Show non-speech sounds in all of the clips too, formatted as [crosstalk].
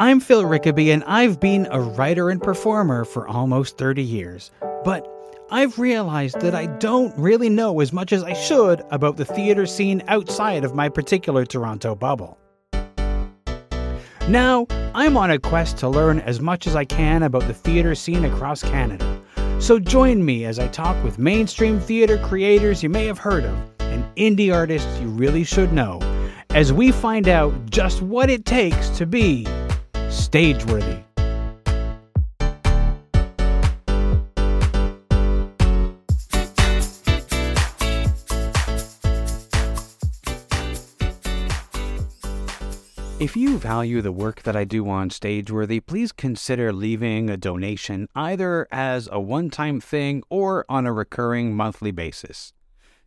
I'm Phil Rickaby, and I've been a writer and performer for almost 30 years. But I've realized that I don't really know as much as I should about the theater scene outside of my particular Toronto bubble. Now, I'm on a quest to learn as much as I can about the theater scene across Canada. So join me as I talk with mainstream theater creators you may have heard of and indie artists you really should know as we find out just what it takes to be stage worthy. If you value the work that I do on Stageworthy, please consider leaving a donation either as a one time thing or on a recurring monthly basis.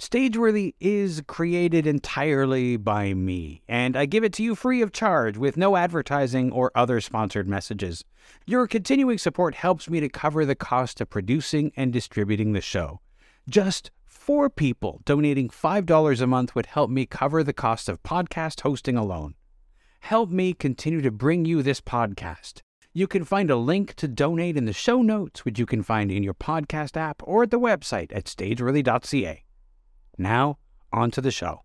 Stageworthy is created entirely by me, and I give it to you free of charge with no advertising or other sponsored messages. Your continuing support helps me to cover the cost of producing and distributing the show. Just four people donating $5 a month would help me cover the cost of podcast hosting alone. Help me continue to bring you this podcast. You can find a link to donate in the show notes, which you can find in your podcast app or at the website at stageworthy.ca. Now, on to the show.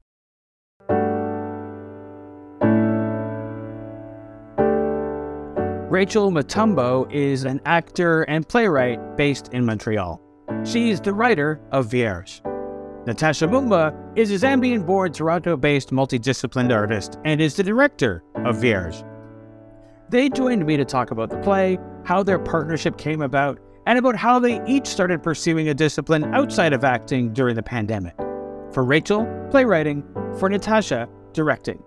Rachel Matumbo is an actor and playwright based in Montreal. She's the writer of Vierge. Natasha Mumba is a Zambian born Toronto based multidisciplined artist and is the director of Vierge. They joined me to talk about the play, how their partnership came about, and about how they each started pursuing a discipline outside of acting during the pandemic. For Rachel, playwriting. For Natasha, directing.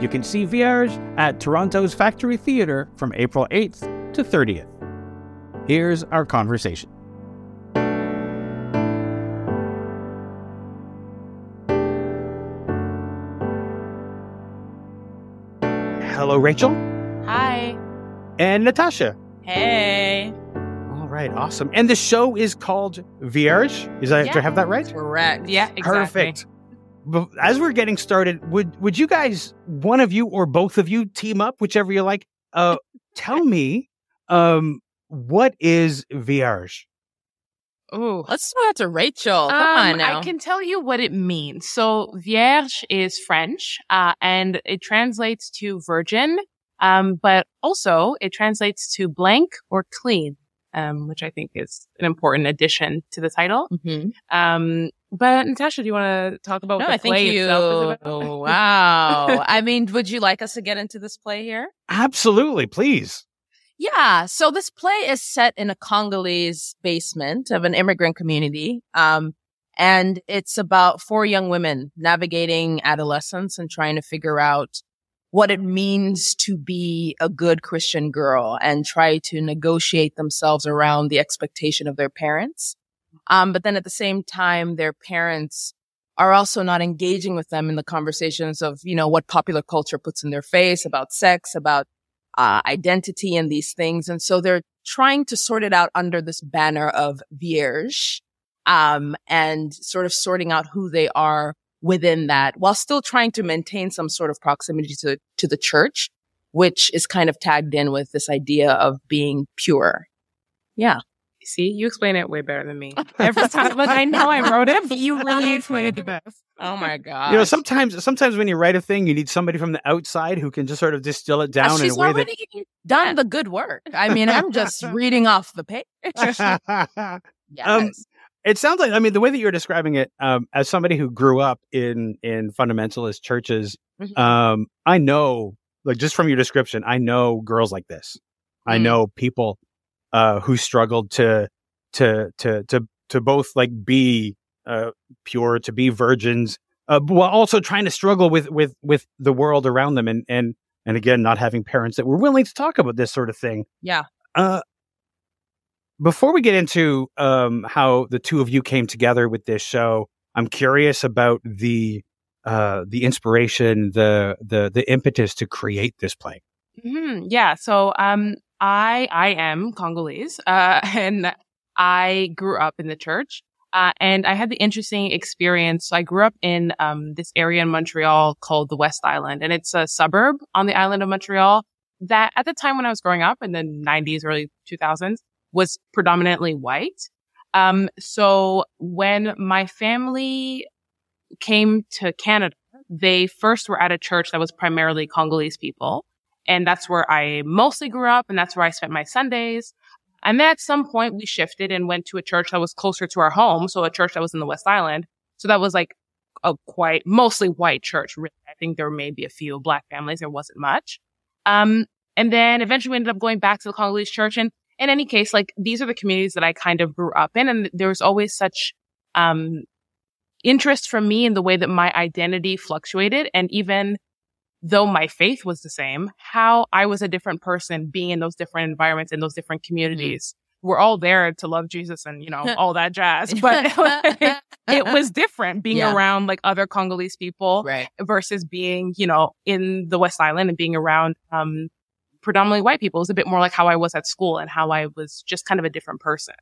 You can see Vierge at Toronto's Factory Theatre from April 8th to 30th. Here's our conversation. Hello, Rachel. Hi. And Natasha. Hey. All right, awesome. And the show is called Vierge. Is that, yeah, do I have that right? Correct. Yeah, exactly. Perfect. As we're getting started, would would you guys, one of you or both of you, team up, whichever you like? Uh, [laughs] tell me, um, what is Vierge? Oh, let's go out to Rachel. Come um, on now. I can tell you what it means. So, vierge is French, uh, and it translates to virgin, um, but also it translates to blank or clean, um, which I think is an important addition to the title. Mhm. Um, but Natasha, do you want to talk about No, the I think play you. itself is [laughs] wow. I mean, would you like us to get into this play here? Absolutely, please. Yeah. So this play is set in a Congolese basement of an immigrant community. Um, and it's about four young women navigating adolescence and trying to figure out what it means to be a good Christian girl and try to negotiate themselves around the expectation of their parents. Um, but then at the same time, their parents are also not engaging with them in the conversations of, you know, what popular culture puts in their face about sex, about uh, identity and these things. And so they're trying to sort it out under this banner of Vierge, um, and sort of sorting out who they are within that while still trying to maintain some sort of proximity to, to the church, which is kind of tagged in with this idea of being pure. Yeah. See, you explain it way better than me. [laughs] Every time, like I know I wrote it, but you really [laughs] explain it the best. Oh my God. You know, sometimes sometimes when you write a thing, you need somebody from the outside who can just sort of distill it down in she's a way already done the good work. I mean, I'm just [laughs] reading off the page. yes. Um, it sounds like I mean the way that you're describing it, um, as somebody who grew up in in fundamentalist churches, Mhm. um, I know like just from your description, I know girls like this. I Mm. know people uh, who struggled to to to to to both like be uh, pure, to be virgins, uh, while also trying to struggle with with with the world around them, and and and again, not having parents that were willing to talk about this sort of thing. yeah. Uh, before we get into um, how the two of you came together with this show, I'm curious about the uh, the inspiration, the the the impetus to create this play. hmm Yeah. So, um, I I am Congolese, uh, [laughs] and I grew up in the church, uh, and I had the interesting experience. So I grew up in um this area in Montreal called the West Island, and it's a suburb on the island of Montreal. that at the time when I was growing up in the 90s, early 2000s was predominantly white. Um, so when my family came to Canada, they first were at a church that was primarily Congolese people. And that's where I mostly grew up and that's where I spent my Sundays. And then at some point we shifted and went to a church that was closer to our home. So a church that was in the West Island. So that was like a quite mostly white church. I think there may be a few black families. There wasn't much. Um, and then eventually we ended up going back to the Congolese church. And in any case, like these are the communities that I kind of grew up in. And there was always such, um, interest from me in the way that my identity fluctuated. And even though my faith was the same, how I was a different person being in those different environments, in those different communities. We're all there to love Jesus and, you know, [laughs] all that jazz. But [laughs] it was different being Yeah. around like other Congolese people Right. versus being, you know, in the West Island and being around, um, predominantly white people. It was a bit more like how I was at school and how I was just kind of a different person.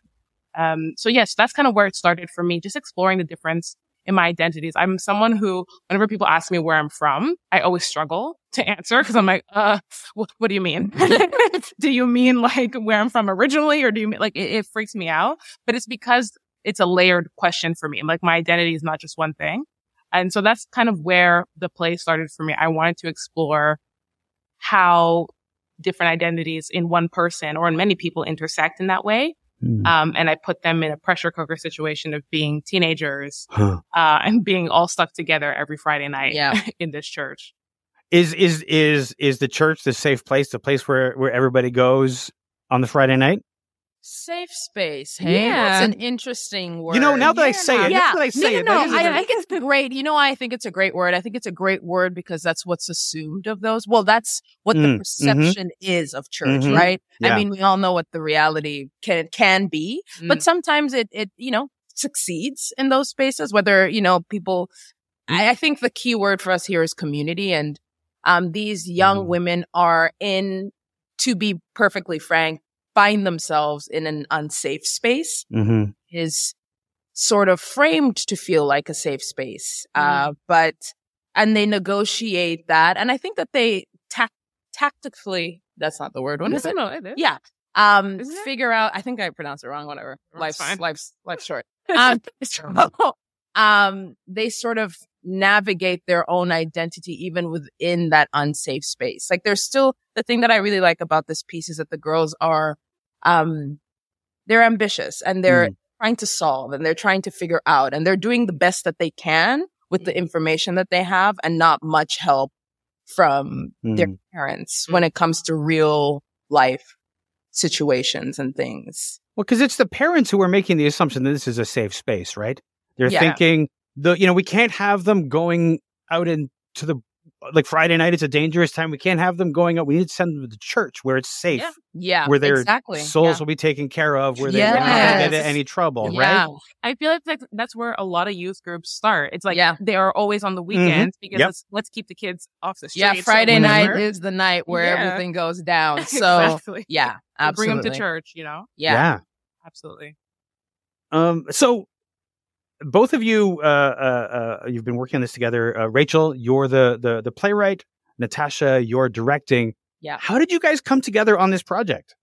Um, so yes, that's kind of where it started for me, just exploring the difference in my identities. I'm someone who, whenever people ask me where I'm from, I always struggle to answer because I'm like, uh, what, what do you mean? [laughs] [laughs] do you mean like where I'm from originally or do you mean like it, it freaks me out? But it's because it's a layered question for me. Like my identity is not just one thing. And so that's kind of where the play started for me. I wanted to explore how different identities in one person or in many people intersect in that way. Hmm. Um, and I put them in a pressure cooker situation of being teenagers, Huh. uh, and being all stuck together every Friday night Yeah. [laughs] in this church. Is is is is the church the safe place, the place where where everybody goes on the Friday night? Safe space. Hey, Yeah. that's an interesting word. You know, now that I say it, yeah, now that I say no, it, no, that no. is a I, very- I think it's great. You know, I think it's a great word. I think it's a great word because that's what's assumed of those. Well, that's what Mm, the mhm. perception is of church, Mhm. right? Yeah. I mean, we all know what the reality can can be, Mm. but sometimes it it you know succeeds in those spaces. Whether you know people, I, I think the key word for us here is community, and um, these young Mhm. women are in. To be perfectly frank, find themselves in an unsafe space Mm-hmm. is sort of framed to feel like a safe space. Mm-hmm. Uh, but, and they negotiate that. And I think that they tac- tactically, that's not the word. What is it? No, it is. Yeah. Um, Isn't it? figure out, I think I pronounced it wrong, whatever. That's Life's, fine. life's, life's short. [laughs] Um, so, um, they sort of navigate their own identity even within that unsafe space. Like there's still the thing that I really like about this piece is that the girls are, um, they're ambitious and they're trying to solve and they're trying to figure out and they're doing the best that they can with the information that they have and not much help from their Mm. parents when it comes to real life situations and things. Well, because it's the parents who are making the assumption that this is a safe space, right? They're Yeah. thinking the you know we can't have them going out into the like Friday night. It's a dangerous time. We can't have them going out. We need to send them to church where it's safe, Yeah. Yeah, where their exactly. souls Yeah. will be taken care of, where they are not going to get Yes. any trouble, Yeah. right? I feel like that's, that's where a lot of youth groups start. It's like Yeah. they are always on the weekends because Mm-hmm. Yep. let's, let's keep the kids off the street. Yeah, Friday night is the night where Yeah. everything goes [laughs] down. So exactly. yeah, Or absolutely. Bring them to church, you know? Yeah. Absolutely. Um, so both of you, uh, uh, uh, you've been working on this together. Uh, Rachel, you're the, the, the playwright. Natasha, you're directing. Yeah. How did you guys come together on this project?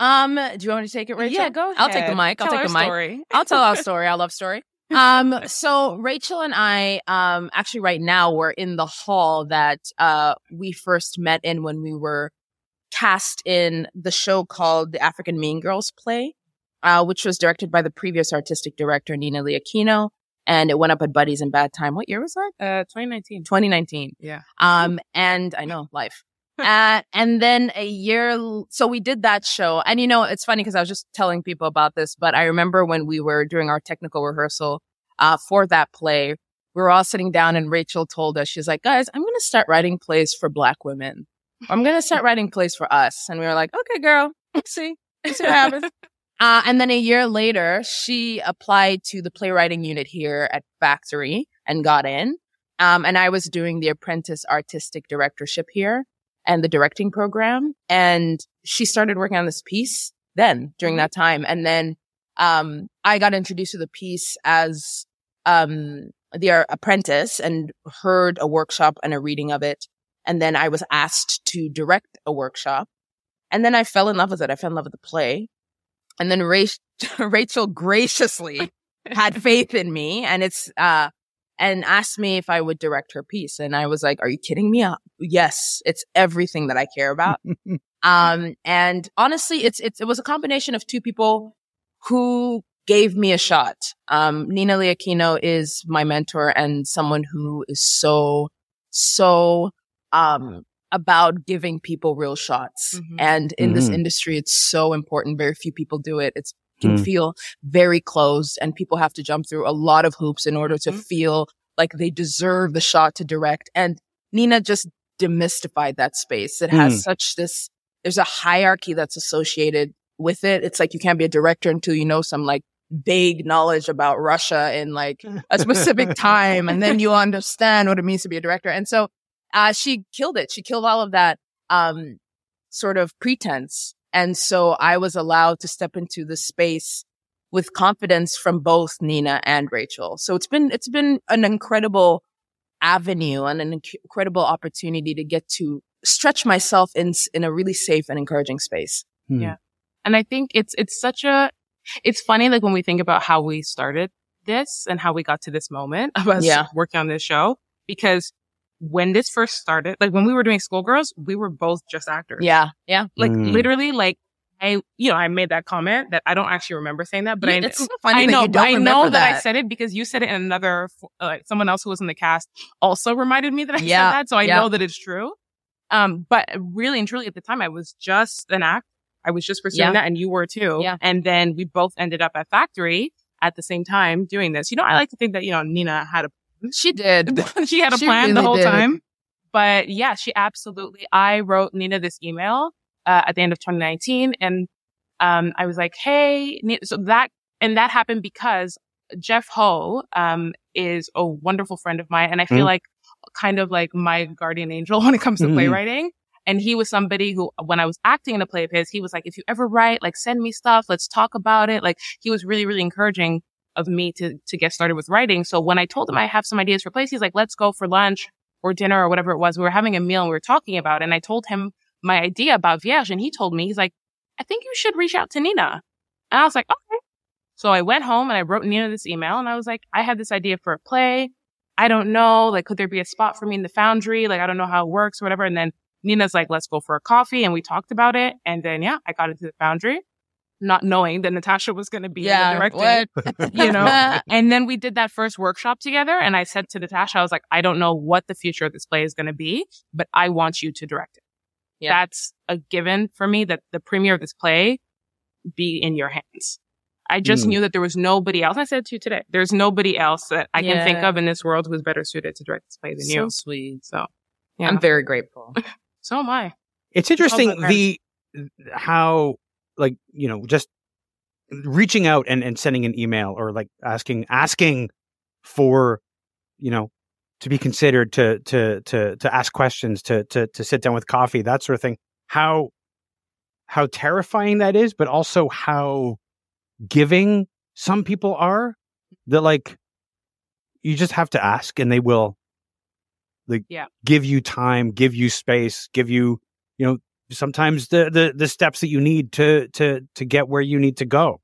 Um, do you want me to take it, Rachel? Yeah, go ahead. I'll take the mic. I'll Tell take our the mic. story. I'll tell our [laughs] story. I love story. [laughs] Um, so Rachel and I, um, actually right now we're in the hall that, uh, we first met in when we were cast in the show called the African Mean Girls play, uh, which was directed by the previous artistic director, Nina Lee Aquino. And it went up at Buddies in Bad Time. What year was that? Uh, 2019. 2019. Yeah. Um, and I know life. [laughs] uh, and then a year, so we did that show. And you know, it's funny because I was just telling people about this, but I remember when we were doing our technical rehearsal, uh, for that play, we were all sitting down and Rachel told us, she's like, guys, I'm going to start writing plays for black women. I'm going to start writing plays for us. And we were like, okay, girl, see, see what happens. [laughs] Uh, and then a year later, she applied to the playwriting unit here at Factory and got in. Um, and I was doing the apprentice artistic directorship here and the directing program. And she started working on this piece then during that time. And then, um, I got introduced to the piece as, um, the apprentice and heard a workshop and a reading of it. And then I was asked to direct a workshop. And then I fell in love with it. I fell in love with the play. And then Rach- [laughs] Rachel graciously had [laughs] faith in me and it's, uh, and asked me if I would direct her piece. And I was like, are you kidding me? Uh, yes, it's everything that I care about. [laughs] um, and honestly, it's, it's, it was a combination of two people who gave me a shot. Um, Nina Lee Aquino is my mentor and someone who is so, so, um, about giving people real shots. Mhm. And in this Mhm. industry, it's so important. Very few people do it. It's can Mm. feel very closed and people have to jump through a lot of hoops in order to Mhm. feel like they deserve the shot to direct. And Nina just demystified that space. It has Mm. such this, there's a hierarchy that's associated with it. It's like you can't be a director until you know some like vague knowledge about Russia in like a specific [laughs] time. And then you'll understand what it means to be a director. And so, uh, she killed it. She killed all of that, um, sort of pretense. And so I was allowed to step into the space with confidence from both Nina and Rachel. So it's been, it's been an incredible avenue and an inc- incredible opportunity to get to stretch myself in, in a really safe and encouraging space. Hmm. Yeah. And I think it's, it's such a, it's funny, like when we think about how we started this and how we got to this moment of us Yeah. working on this show, because when this first started, like when we were doing Schoolgirls, we were both just actors. Yeah. Yeah. Like Mm. literally, like I, you know, I made that comment that I don't actually remember saying that, but You- I, it's so funny I that know, you don't I know that. I said it because you said it in another, uh, like someone else who was in the cast also reminded me that I Yeah, said that. So I yeah. know that it's true. Um, but really and truly at the time, I was just an act. I was just pursuing Yeah. that and you were too. Yeah. And then we both ended up at Factory at the same time doing this. You know, I like to think that, you know, Nina had a She did. [laughs] she had a She plan the whole did. time. But yeah, she absolutely, I wrote Nina this email, uh, at the end of 2019 and, um, I was like, Hey, Nina, so that, and that happened because Jeff Ho, um, is a wonderful friend of mine. And I feel Mhm. like kind of like my guardian angel [laughs] when it comes to Mhm. playwriting. And he was somebody who, when I was acting in a play of his, he was like, if you ever write, like send me stuff. Let's talk about it. Like he was really, really encouraging of me to, to get started with writing. So when I told him I have some ideas for plays, he's like, let's go for lunch or dinner or whatever it was. We were having a meal and we were talking about it. And I told him my idea about Vierge and he told me, he's like, I think you should reach out to Nina. And I was like, okay. So I went home and I wrote Nina this email and I was like, I have this idea for a play. I don't know, like, could there be a spot for me in the foundry? Like, I don't know how it works or whatever. And then Nina's like, let's go for a coffee. And we talked about it. And then, yeah, I got into the foundry, not knowing that Natasha was going to be in the directing What? [laughs] you know? [laughs] and then we did that first workshop together. And I said to Natasha, I was like, I don't know what the future of this play is going to be, but I want you to direct it. Yeah. That's a given for me that the premiere of this play be in your hands. I just Mm. knew that there was nobody else. I said to you today. There's nobody else that I can think of in this world who's better suited to direct this play than so you. sweet. So, yeah. I'm very grateful. [laughs] so am I. It's interesting the how like you know just reaching out and, and sending an email or like asking asking for you know to be considered to to to to ask questions to to to sit down with coffee that sort of thing how how terrifying that is but also how giving some people are that like you just have to ask and they will like Yeah. give you time give you space give you you know sometimes the the the steps that you need to to to get where you need to go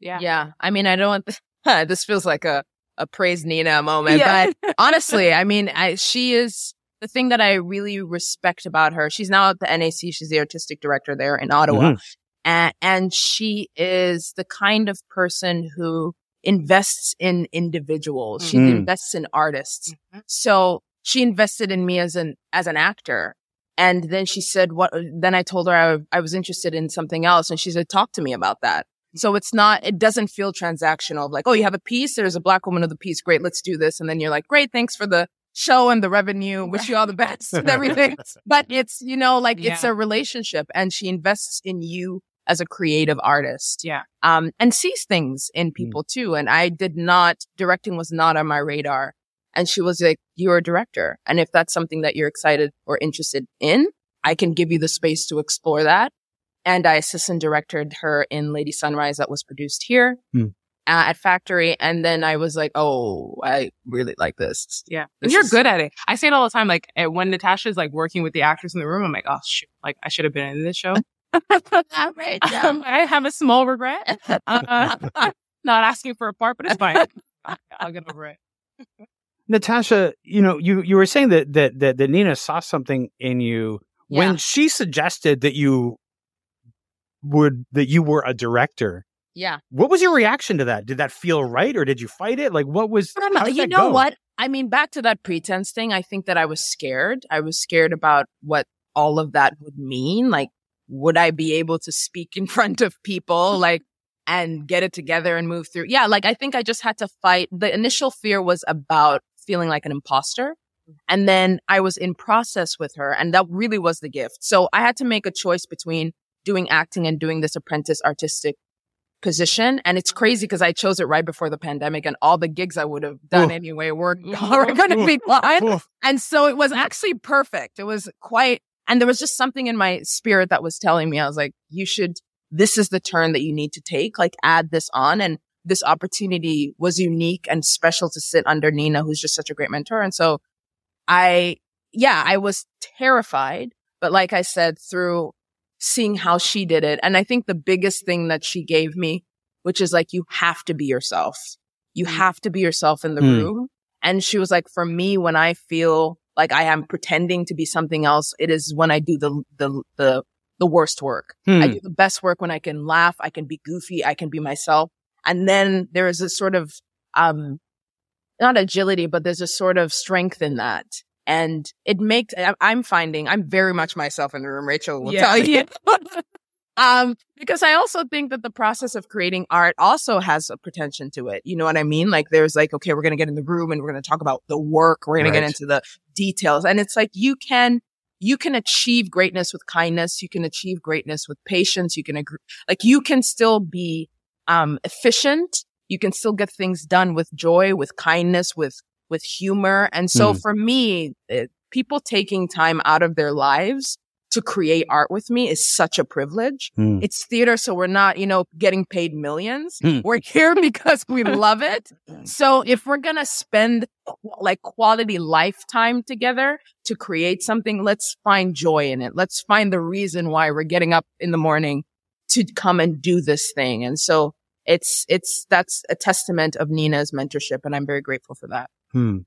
Yeah. Yeah. I mean, I don't, [laughs] this feels like a, a praise Nina moment, Yeah. but [laughs] honestly, I mean, I, she is the thing that I really respect about her. She's now at the NAC. She's the artistic director there in Ottawa. And, and she is the kind of person who invests in individuals. She Mm. invests in artists. Mhm. So she invested in me as an, as an actor. And then she said, what, then I told her I, I was interested in something else. And she said, talk to me about that. So it's not, it doesn't feel transactional like, oh, you have a piece. There's a black woman of the piece. Great. Let's do this. And then you're like, great. Thanks for the show and the revenue. Wish you all the best and everything. [laughs] But it's, you know, like it's a relationship and she invests in you as a creative artist. Yeah. Um, and sees things in people too. And I did not, directing was not on my radar. And she was like, you're a director. And if that's something that you're excited or interested in, I can give you the space to explore that. And I assistant directed her in Lady Sunrise that was produced here. Hmm. uh, at Factory, and then I was like, oh, I really like this. Yeah. This And you're is- good at it. I say it all the time. Like eh, when Natasha's like working with the actors in the room, I'm like, oh shoot, like I should have been in this show. [laughs] [laughs] um, I have a small regret. [laughs] Uh, not asking for a part, but it's fine. I'll get over it. Natasha, you know, you you were saying that that that, that Nina saw something in you when she suggested that you would that you were a director. Yeah. What was your reaction to that? Did that feel right, or did you fight it? Like, what was? I don't know. how did You know go? what? I mean, back to that pretense thing, I think that I was scared. I was scared about what all of that would mean. Like, would I be able to speak in [laughs] front of people, like, and get it together and move through? Yeah, like, I think I just had to fight. The initial fear was about feeling like an imposter. Mm. And then I was in process with her, and that really was the gift. So I had to make a choice between doing acting and doing this apprentice artistic position. And it's crazy because I chose it right before the pandemic and all the gigs I would have done Oof. anyway were, mm-hmm. [laughs] were going to be gone. Oof. And so it was actually perfect. It was quite, and there was just something in my spirit that was telling me, I was like, you should, this is the turn that you need to take, like add this on. And this opportunity was unique and special to sit under Nina, who's just such a great mentor. And so I, yeah, I was terrified, but like I said, through seeing how she did it. And I think the biggest thing that she gave me, which is like, you have to be yourself. You have to be yourself in the Mm. room. And she was like, for me, when I feel like I am pretending to be something else, it is when I do the, the, the, the worst work. Hmm. I do the best work when I can laugh, I can be goofy, I can be myself. And then there is a sort of, um, not agility, but there's a sort of strength in that. And it makes, I'm finding, I'm very much myself in the room. Rachel will Yeah. tell you. [laughs] [laughs] um, because I also think that the process of creating art also has a pretension to it. You know what I mean? Like there's like, okay, we're going to get in the room and we're going to talk about the work. We're going to get into the details. And it's like, you can, you can achieve greatness with kindness. You can achieve greatness with patience. You can agree, like you can still be, um, efficient. You can still get things done with joy, with kindness, with, with humor. And so Hmm. for me, it, people taking time out of their lives to create art with me is such a privilege. Hmm. It's theater, so we're not, you know, getting paid millions. Hmm. We're here [laughs] because we love it. [laughs] So if we're going to spend like quality lifetime together to create something, let's find joy in it. Let's find the reason why we're getting up in the morning to come and do this thing. And so it's, it's, that's a testament of Nina's mentorship. And I'm very grateful for that. Hmm.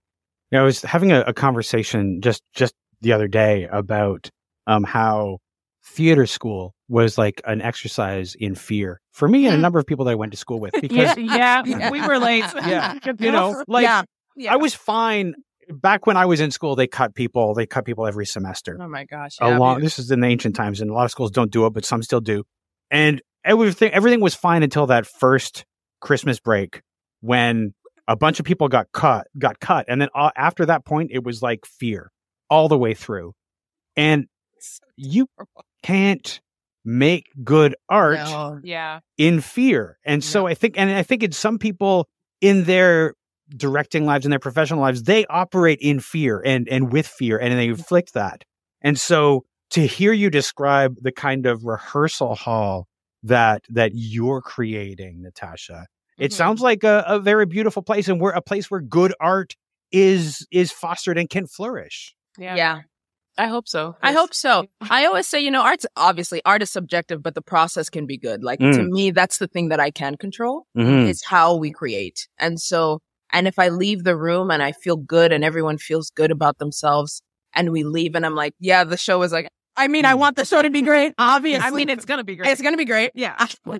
Yeah, I was having a, a conversation just just the other day about um how theater school was like an exercise in fear for me and a Mm. number of people that I went to school with [laughs] because yeah, [laughs] yeah, we were late. [laughs] Yeah. you know like yeah. Yeah. I was fine back when I was in school. They cut people. They cut people every semester. Oh my gosh. a yeah. long. This is in the ancient times, and a lot of schools don't do it, but some still do. And everything everything was fine until that first Christmas break when a bunch of people got cut, got cut, and then uh, after that point, it was like fear all the way through. And you can't make good art No. yeah. in fear. And so I think, and I think it's some people in their directing lives, in their professional lives, they operate in fear and, and with fear and they inflict that. And so to hear you describe the kind of rehearsal hall that, that you're creating, Natasha, it Mhm. sounds like a, a very beautiful place and where a place where good art is, is fostered and can flourish. Yeah. yeah. I hope so. I hope so. [laughs] I always say, you know, art's obviously art is subjective, but the process can be good. Like to me, that's the thing that I can control Mm-hmm. is how we create. And so, and if I leave the room and I feel good and everyone feels good about themselves and we leave and I'm like, yeah, the show was like, I mean, I want the show to be great. Obviously. [laughs] I mean, it's gonna be great. it's going to be great. yeah. [laughs]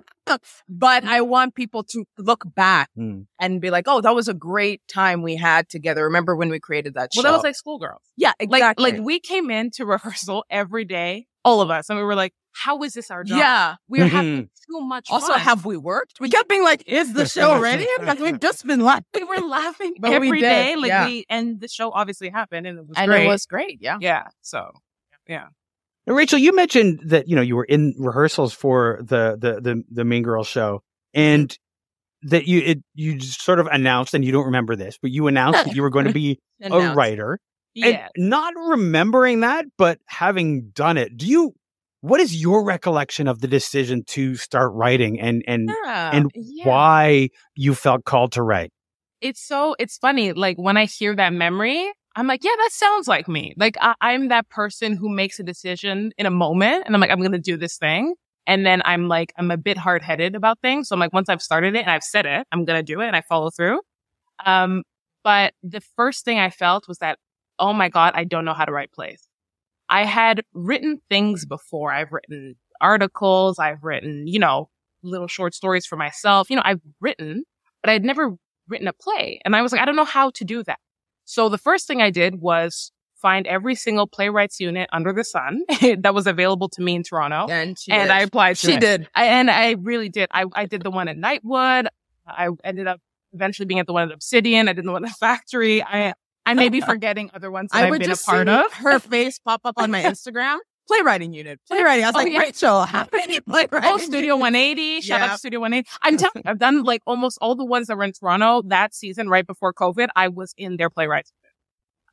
But I want people to look back Mm. and be like, oh, that was a great time we had together. Remember when we created that show? Well, that was like schoolgirls. yeah, Like, exactly. like we came into rehearsal every day, all of us, and we were like, "How is this our job? yeah. we're Mm-hmm. having too much Also, fun." have we worked? We kept being like, is the show [laughs] ready? Because we've just been like, we were laughing But we every did, day, like yeah. we, and the show obviously happened, and it was and great. it was great. Yeah. yeah. So, yeah, Rachel, you mentioned that you know you were in rehearsals for the the the, the Mean Girls show, and that you it you just sort of announced, and you don't remember this, but you announced that you were going [laughs] to be a writer, yeah. and not remembering that, but having done it. Do you what is your recollection of the decision to start writing and and Yeah. and Yeah. why you felt called to write? it's so it's funny like when i hear that memory i'm like yeah that sounds like me. Like I, i'm that person who makes a decision in a moment and i'm like i'm gonna do this thing. And then i'm like i'm a bit hard-headed about things. So i'm like once i've started it and i've said it i'm gonna do it and i follow through. Um but the first thing i felt was that oh my god i don't know how to write plays. I had written things before. I've written articles. I've written you know little short stories for myself. You know i've written but i'd never written a play. And I was like, I don't know how to do that. So the first thing I did was find every single playwrights unit under the sun [laughs] that was available to me in Toronto. And she and did. I applied to she it. did. I, and I really did. I, I did the one at Nightwood. I ended up eventually being at the one at Obsidian. I did the one at Factory. I, I may be [laughs] forgetting other ones I would been a just part see of. her face pop up on my Instagram. Playwriting unit. Playwriting. I was Oh, like, yeah. Rachel, how [laughs] many playwriting? Oh, Studio 180. Shout out Yeah. to Studio 180. I'm telling you, I've done like almost all the ones that were in Toronto that season right before COVID. I was in their playwrights,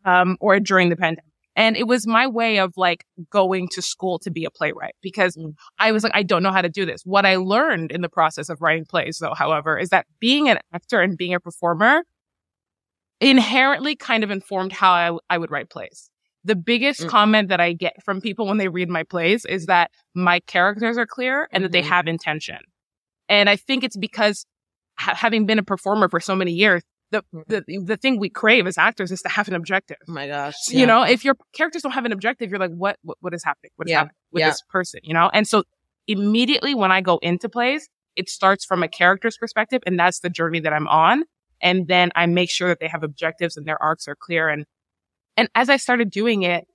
um, or during the pandemic. And it was my way of like going to school to be a playwright because Mm. I was like, I don't know how to do this. What I learned in the process of writing plays though, however, is that being an actor and being a performer inherently kind of informed how I, I would write plays. The biggest Mm. comment that I get from people when they read my plays is that my characters are clear and that they Mhm. have intention. And I think it's because ha- having been a performer for so many years, the, the, the thing we crave as actors is to have an objective. Oh my gosh. You know, if your characters don't have an objective, you're like, what, what, what is happening? What is Yeah. happening with Yeah. this person? You know? And so immediately when I go into plays, it starts from a character's perspective and that's the journey that I'm on. And then I make sure that they have objectives and their arcs are clear. And, and as I started doing it,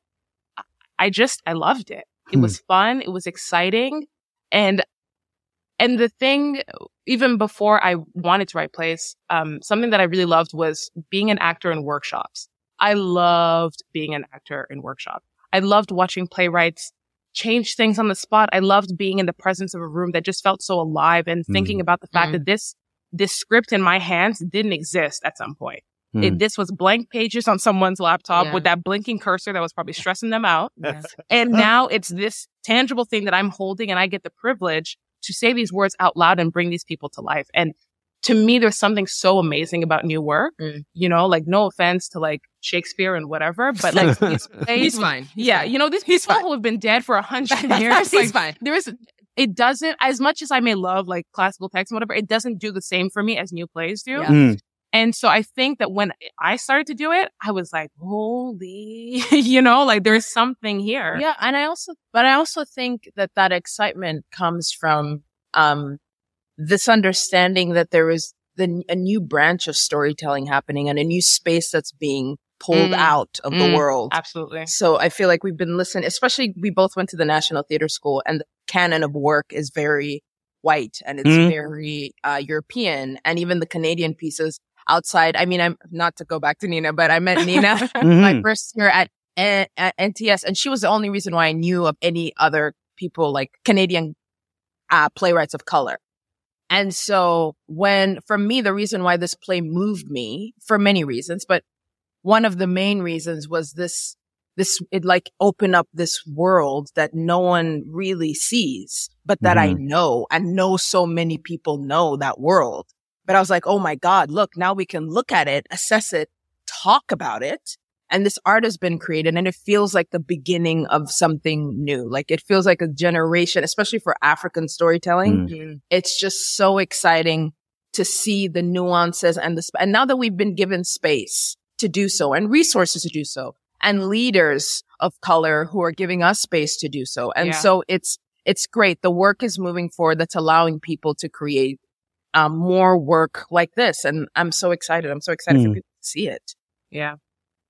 I- I just, I loved it. It Hmm. was fun. It was exciting. And, and the thing, even before I wanted to write plays, um, something that I really loved was being an actor in workshops. I loved being an actor in workshops. I loved watching playwrights change things on the spot. I loved being in the presence of a room that just felt so alive and thinking about the fact Mm. that this, this script in my hands didn't exist at some point. Hmm. It, this was blank pages on someone's laptop Yeah. with that blinking cursor that was probably stressing them out. [laughs] Yeah. And now it's this tangible thing that I'm holding and I get the privilege to say these words out loud and bring these people to life. And to me, there's something so amazing about new work, Mm. you know, like no offense to like Shakespeare and whatever, [laughs] but like these [laughs] plays, He's fine. He's yeah, fine. you know, these people fine. who have been dead for a hundred years, He's like, fine. there is, it doesn't, as much as I may love like classical text and whatever, it doesn't do the same for me as new plays do. Yeah. Hmm. And so I think that when I started to do it, I was like, holy, [laughs] you know, like there's something here. Yeah, and I also, but I also think that that excitement comes from um this understanding that there is the a new branch of storytelling happening and a new space that's being pulled Mm. out of the Mm. world. Absolutely. So I feel like we've been listening, especially we both went to the National Theatre School and the canon of work is very white and it's Mhm. very uh, European and even the Canadian pieces outside. I mean, I'm not to go back to Nina, but I met Nina [laughs] [laughs] my first year at, at, at NTS and she was the only reason why I knew of any other people like Canadian uh, playwrights of color. And so when, for me, the reason why this play moved me for many reasons, but one of the main reasons was this, this, it like opened up this world that no one really sees, but that I know and know so many people know that world. But I was like, Oh my God, look, now we can look at it, assess it, talk about it. And this art has been created and it feels like the beginning of something new. Like it feels like a generation, especially for African storytelling. Mm. It's just so exciting to see the nuances and the, sp- and now that we've been given space to do so and resources to do so and leaders of color who are giving us space to do so. And Yeah. so it's, it's great. The work is moving forward. That's allowing people to create um, more work like this. And I'm so excited. I'm so excited for Hmm. people to see it. Yeah.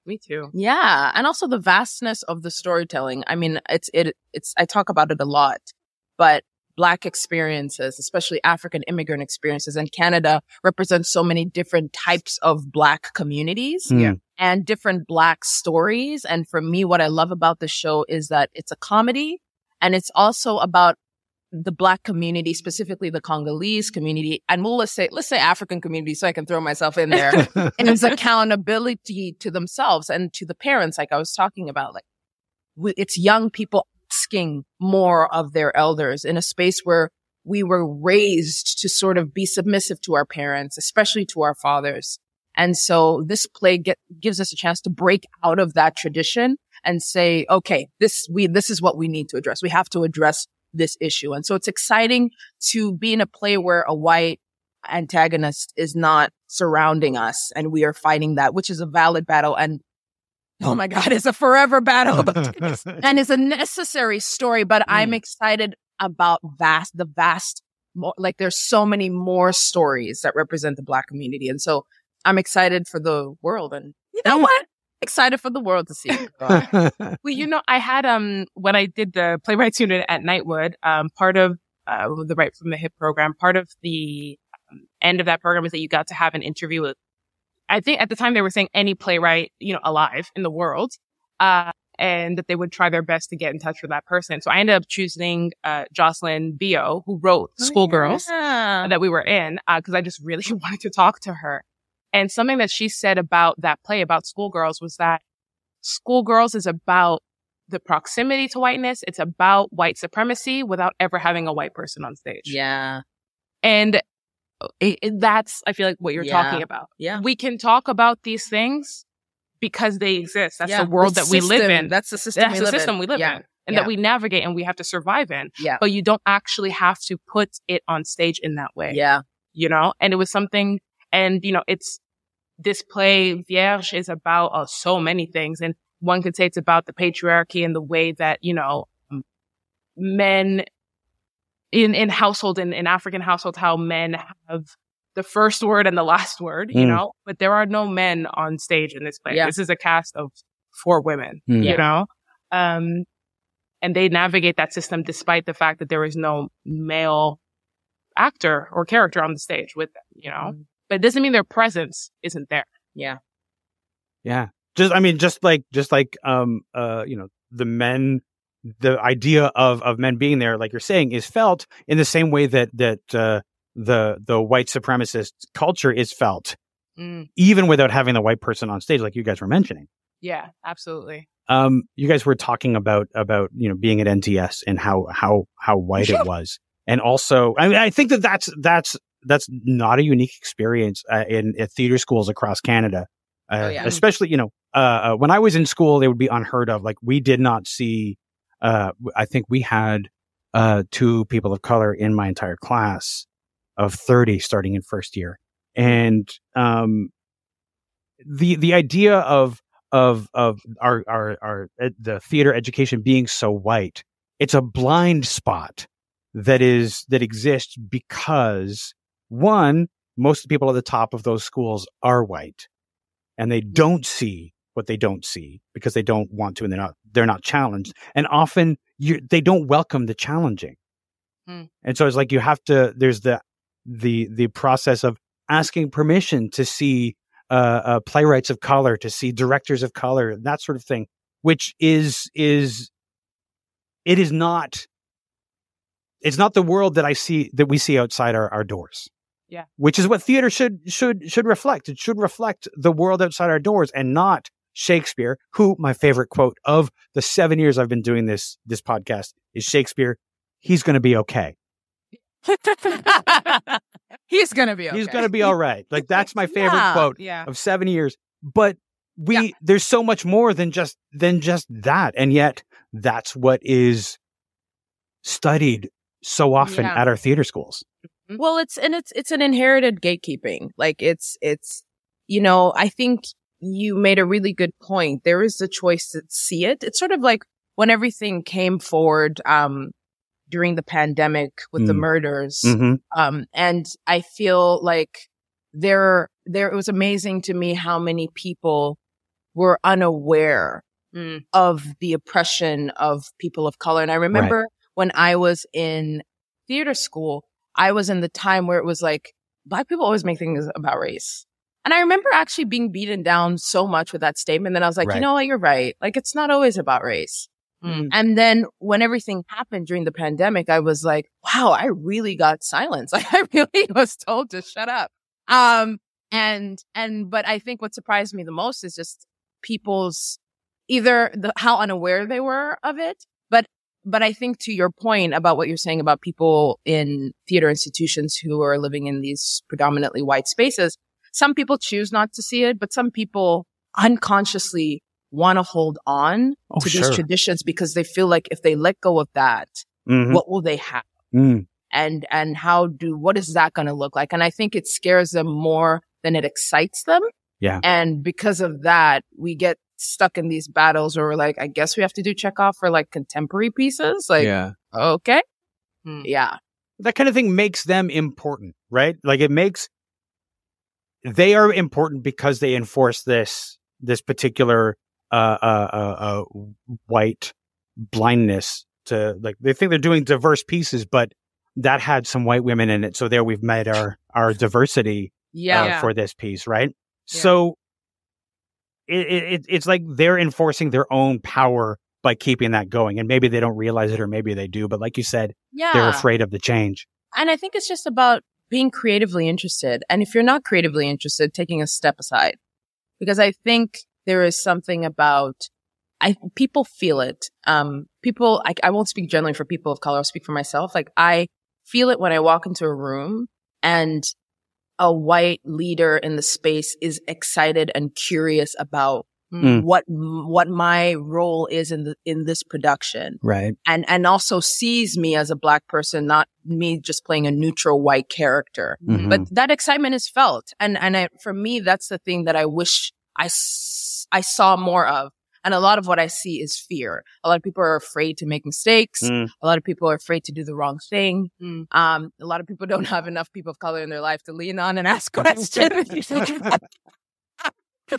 Me too. Yeah, and also the vastness of the storytelling. I mean, it's it it's I talk about it a lot, but black experiences, especially African immigrant experiences and Canada represents so many different types of black communities Hmm. Yeah. and different black stories. And for me, what I love about the show is that it's a comedy and it's also about the black community, specifically the Congolese community. And we'll let's say, let's say African community so I can throw myself in there [laughs] and it's accountability to themselves and to the parents, like I was talking about. Like, it's young people asking more of their elders in a space where we were raised to sort of be submissive to our parents, especially to our fathers. And so this play get, gives us a chance to break out of that tradition and say, okay, this, we, this is what we need to address. We have to address this issue. And so it's exciting to be in a play where a white antagonist is not surrounding us and we are fighting that, which is a valid battle. And oh my God, it's a forever battle [laughs] [laughs] and it's a necessary story, but mm. I'm excited about vast, the vast, more, like there's so many more stories that represent the black community. And so I'm excited for the world. And you know what? Excited for the world to see. [laughs] [laughs] well, you know, I had, um, when I did the playwrights unit at Nightwood, um, part of, uh, the Write from the Hip program, part of the um, end of that program is that you got to have an interview with, I think at the time they were saying any playwright, you know, alive in the world. Uh, and that they would try their best to get in touch with that person. So I ended up choosing uh, Jocelyn Bioh, who wrote oh, Schoolgirls yeah. that we were in, because uh, I just really [laughs] wanted to talk to her. And something that she said about that play about Schoolgirls was that Schoolgirls is about the proximity to whiteness. It's about white supremacy without ever having a white person on stage. Yeah. And it, it, that's, I feel like what you're yeah. talking about. Yeah. We can talk about these things because they exist. That's yeah, the world that system, we live in. That's the system. That's the system in. we live yeah. in. And that we navigate and we have to survive in. Yeah. But you don't actually have to put it on stage in that way. Yeah. You know, and it was something, and you know, it's, this play, Vierge, is about uh, so many things. And one could say it's about the patriarchy and the way that, you know, men in, in household, in, in African households, how men have the first word and the last word, you mm. know, but there are no men on stage in this play. Yeah. This is a cast of four women, mm. you know? Um, and they navigate that system despite the fact that there is no male actor or character on the stage with them, you know? Mm. But it doesn't mean their presence isn't there. Yeah. Yeah. Just, I mean, just like, just like, um, uh, you know, the men, the idea of, of men being there, like you're saying, is felt in the same way that, that, uh, the the white supremacist culture is felt, mm. even without having the white person on stage, like you guys were mentioning. Yeah, absolutely. Um, you guys were talking about about you know being at NTS and how how how white it was, and also I mean I think that that's that's that's not a unique experience uh, in, in theater schools across Canada. Uh, oh, yeah. Especially, you know, uh, uh, when I was in school, they would be unheard of. Like we did not see. Uh, I think we had uh, two people of color in my entire class, of 30 starting in first year. And um, the the idea of of of our our our the theater education being so white, it's a blind spot that is that exists because one, most people at the top of those schools are white, and they don't see what they don't see because they don't want to, and they're not they're not challenged, and often you, they don't welcome the challenging. Mm. And so it's like you have to. There's the the the process of asking permission to see uh, uh, playwrights of color, to see directors of color, that sort of thing, which is is it is not it's not the world that I see that we see outside our, our doors. Yeah. Which is what theater should should should reflect. It should reflect the world outside our doors and not Shakespeare, who my favorite quote of the seven years I've been doing this this podcast is Shakespeare. He's going to be okay. [laughs] He's gonna be okay. He's gonna be all right. Like that's my [laughs] favorite yeah, quote yeah. of seven years. But we yeah. there's so much more than just than just that. And yet that's what is studied so often at our theater schools. Mm-hmm. Well, it's and it's it's an inherited gatekeeping. Like it's it's you know, I think you made a really good point. There is a choice to see it. It's sort of like when everything came forward, um, during the pandemic with mm. the murders. Mm-hmm. Um, and I feel like there, there, it was amazing to me how many people were unaware mm. of the oppression of people of color. And I remember right. when I was in theater school, I was in the time where it was like, black people always make things about race. And I remember actually being beaten down so much with that statement that I was like, right. you know what? You're right. Like, it's not always about race. Mm. And then when everything happened during the pandemic, I was like, wow, I really got silence. [laughs] Like I really was told to shut up. Um, and, and, but I think what surprised me the most is just people's either the, how unaware they were of it, but I think to your point about what you're saying about people in theater institutions who are living in these predominantly white spaces, some people choose not to see it, but some people unconsciously want to hold on Oh, to sure. these traditions because they feel like if they let go of that, Mhm. what will they have? Mm. And, and how do, what is that going to look like? And I think it scares them more than it excites them. Yeah. And because of that, we get stuck in these battles where we're like, I guess we have to do Chekhov for like contemporary pieces. Like, yeah. okay. Hmm. Yeah. that kind of thing makes them important, right? Like it makes they are important because they enforce this this particular uh, uh, uh, uh, white blindness to like they think they're doing diverse pieces, but that had some white women in it, so there we've made our our diversity Yeah. uh, for this piece, right? Yeah. So it, it it- it's like they're enforcing their own power by keeping that going, and maybe they don't realize it, or maybe they do, but like you said, Yeah. they're afraid of the change. And I think it's just about being creatively interested. And if you're not creatively interested, taking a step aside. Because I think there is something about, I, people feel it. Um, people, I, I won't speak generally for people of color. I'll speak for myself. Like I feel it when I walk into a room and a white leader in the space is excited and curious about Mm. what, what my role is in the, in this production Right. and and also sees me as a black person, not me just playing a neutral white character. Mhm. But that excitement is felt, and and I, for me, that's the thing that I wish I s- I saw more of. And a lot of what I see is fear. A lot of people are afraid to make mistakes. Mm. A lot of people are afraid to do the wrong thing. Mm. Um, a lot of people [laughs] don't have enough people of color in their life to lean on and ask [laughs] questions. [laughs]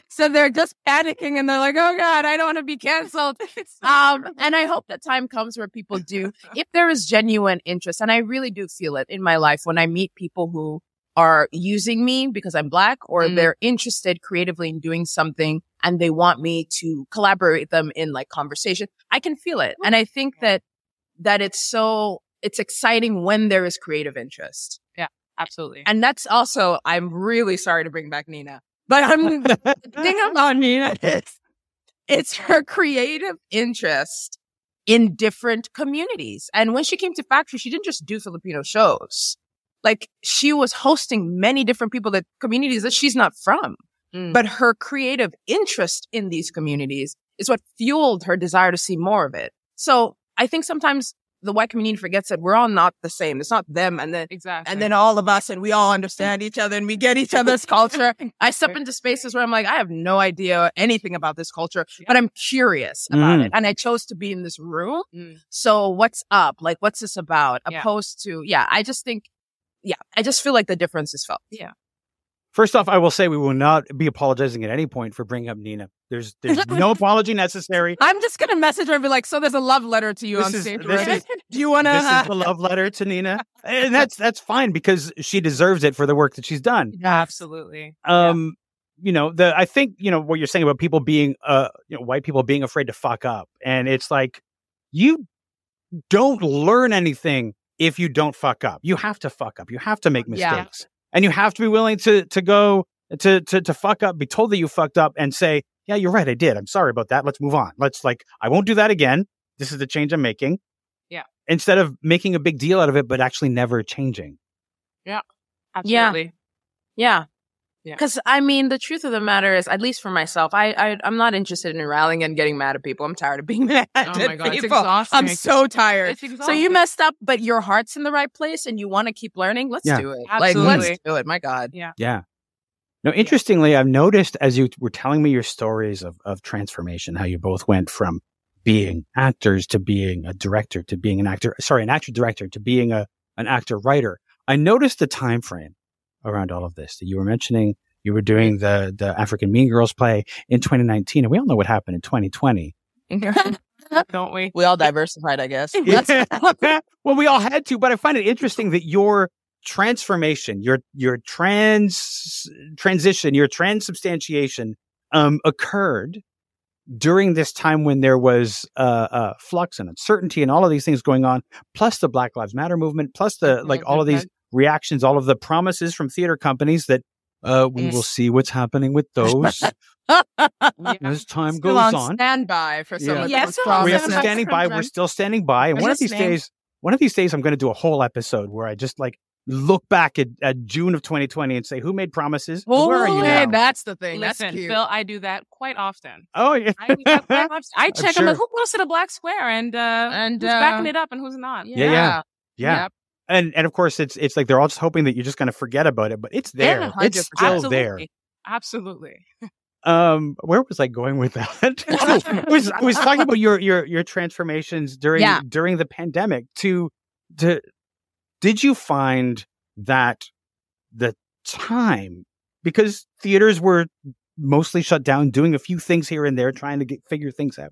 so they're just panicking and they're like, "Oh God, I don't want to be canceled." Um, and I hope that time comes where people do, if there is genuine interest, and I really do feel it in my life when I meet people who are using me because I'm black or Mm. they're interested creatively in doing something and they want me to collaborate with them in like conversation. I can feel it. And I think that, that it's so, it's exciting when there is creative interest. Yeah, absolutely. And that's also, I'm really sorry to bring back Nina, but I'm, the thing [laughs] about Nina is it's her creative interest in different communities. And when she came to Factory, she didn't just do Filipino shows. Like she was hosting many different people that communities that she's not from. Mm. But her creative interest in these communities is what fueled her desire to see more of it. So I think sometimes the white community forgets that we're all not the same. It's not them and then exactly. and then all of us and we all understand each other and we get each other's [laughs] culture. I step into spaces where I'm like, I have no idea anything about this culture, but I'm curious about Mm. it. And I chose to be in this room. Mm. So what's up? Like, what's this about? Yeah. Opposed to, yeah, I just think, yeah, I just feel like the difference is felt. Yeah. First off, I will say we will not be apologizing at any point for bringing up Nina. There's there's [laughs] no apology necessary. I'm just going to message her and be like, so there's a love letter to you This on is- stage. right? is- [laughs] Do you wanna?" This is to? the love letter to Nina, [laughs] and that's that's fine because she deserves it for the work that she's done. Absolutely. Um, you know, the I think you know what you're saying about people being uh, you know, white people being afraid to fuck up, and it's like you don't learn anything if you don't fuck up. You have to fuck up. You have to make Yeah. mistakes, and you have to be willing to to go to to to fuck up, be told that you fucked up, and say, "Yeah, you're right. I did. I'm sorry about that. Let's move on. Let's like I won't do that again. This is the change I'm making." Yeah. Instead of making a big deal out of it, but actually never changing. Yeah. Absolutely. Yeah. Yeah. Because I mean, the truth of the matter is, at least for myself, I, I I'm not interested in rallying and getting mad at people. I'm tired of being [laughs] mad Oh at my God, it's exhausting. I'm so tired. It's So you messed up, but your heart's in the right place, and you want to keep learning. Let's Yeah. do it. Like Absolutely. let's do it. My God. Yeah. No, interestingly, I've noticed as you were telling me your stories of, of transformation, how you both went from being actors to being a director to being an actor, sorry, an actor director to being a, an actor writer. I noticed the time frame around all of this that you were mentioning. You were doing the, the African Mean Girls play in 2019, and we all know what happened in 2020. [laughs] Don't we? we all diversified, I guess. [laughs] [laughs] well, we all had to, but I find it interesting that your transformation, your your trans transition, your transubstantiation um, occurred during this time when there was uh, uh, flux and uncertainty and all of these things going on, plus the Black Lives Matter movement, plus the like all of these reactions, all of the promises from theater companies that Uh, we will see what's happening with those [laughs] as time Still goes on on. standby for some Yeah. of Yeah, those We are promises. standing by. We're still standing by. And one of these listening. days, one of these days, I'm going to do a whole episode where I just like look back at, at June of 2020 and say, who made promises? and Where are you Hey, now? that's the thing. Listen, that's cute. Phil, I do that quite often. Oh, yeah. I, do that quite. [laughs] I check. I'm, sure. like, who posted a black square and uh, And, who's uh, backing it up and who's not. Yeah, yeah. Yeah. Yep. And and of course it's it's like they're all just hoping that you're just going to forget about it, but it's there. Yeah, it's still Absolutely. there. Absolutely. [laughs] Um, where was I going with that? [laughs] I was I was talking about your your your transformations during Yeah. during the pandemic. To to did you find that the time because theaters were mostly shut down, doing a few things here and there, trying to get figure things out.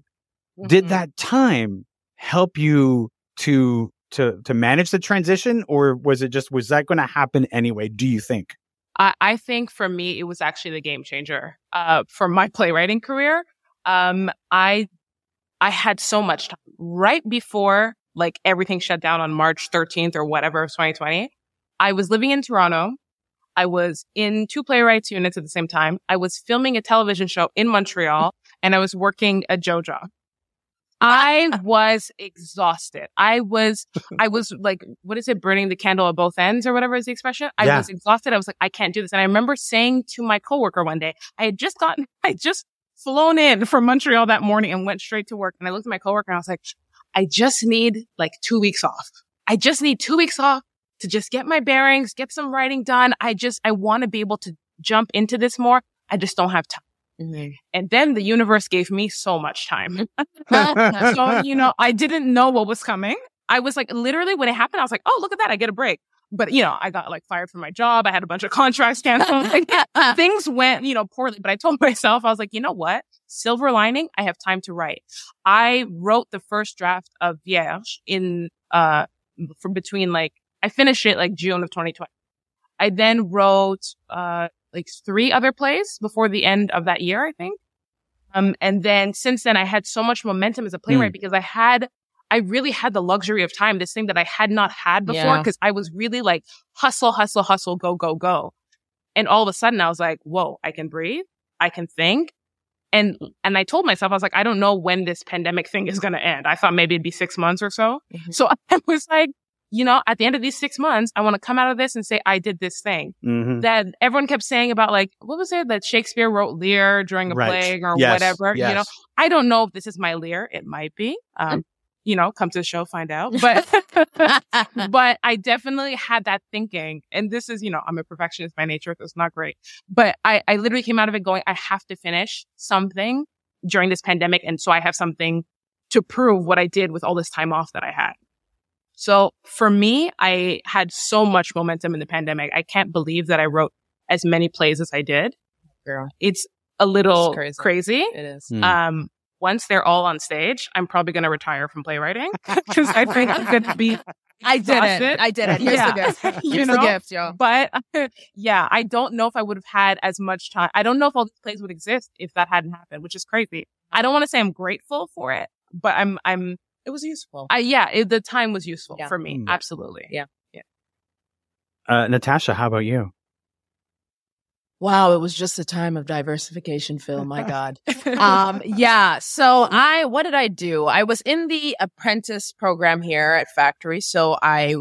Did Mhm. that time help you to to to manage the transition, or was it just was that going to happen anyway? Do you think? I, I think for me, it was actually the game changer. Uh, for my [laughs] playwriting career, um, I, I had so much time right before like everything shut down on March 13th or whatever of 2020. I was living in Toronto. I was in two playwrights units at the same time. I was filming a television show in Montreal and I was working at Joja. I [laughs] was exhausted. I was, [laughs] I was like, what is it? Burning the candle at both ends or whatever is the expression. I Yeah. was exhausted. I was like, I can't do this. And I remember saying to my coworker one day, I had just gotten, [laughs] I just flown in from Montreal that morning and went straight to work. And I looked at my coworker and I was like, I just need like two weeks off. I just need two weeks off to just get my bearings, get some writing done. I just, I want to be able to jump into this more. I just don't have time. And then the universe gave me so much time. [laughs] so, you know, I didn't know what was coming. I was like, literally when it happened, I was like, oh, look at that. I get a break. But, you know, I got like fired from my job. I had a bunch of contracts canceled. [laughs] Like, [laughs] things went, you know, poorly. But I told myself, I was like, you know what? Silver lining, I have time to write. I wrote the first draft of Vierge in, uh, from between like, I finished it like June of 2020. I then wrote, uh, like three other plays before the end of that year, I think. Um, and then since then I had so much momentum as a playwright because I had, I really had the luxury of time, this thing that I had not had before Yeah. because I was really like hustle, hustle, hustle, go, go, go. And all of a sudden I was like, whoa, I can breathe. I can think. And, and I told myself, I was like, I don't know when this pandemic thing is going to end. I thought maybe it'd be six months or so. Mhm. So [laughs] I was like, you know, at the end of these six months, I want to come out of this and say, I did this thing hmm that everyone kept saying about like, what was it that Shakespeare wrote Lear during a Right. plague or Yes, whatever, you know? I don't know if this is my Lear. It might be. Um, you know, come to the show, find out. [laughs] But, [laughs] but I definitely had that thinking. And this is, you know, I'm a perfectionist by nature. So it's not great, but I, I literally came out of it going, I have to finish something during this pandemic. And so I have something to prove what I did with all this time off that I had. So for me, I had so much momentum in the pandemic. I can't believe that I wrote as many plays as I did. Girl, It's a little It's crazy. it is. Mm. Um, once they're all on stage, I'm probably going to retire from playwriting because I think I'm going to be. I did exhausted. it. I did it. Here's Yeah. [laughs] the gift. You Here's know? the gift, yo. But yeah, I don't know if I would have had as much time. I don't know if all these plays would exist if that hadn't happened, which is crazy. I don't want to say I'm grateful for it, but I'm, I'm, It was useful. I, yeah, it, the time was useful Yeah. for me. Mm. Absolutely. Yeah. Uh, Natasha, how about you? Wow, it was just a time of diversification, Phil. My [laughs] God. um, yeah. So I, what did I do? I was in the apprentice program here at Factory. So I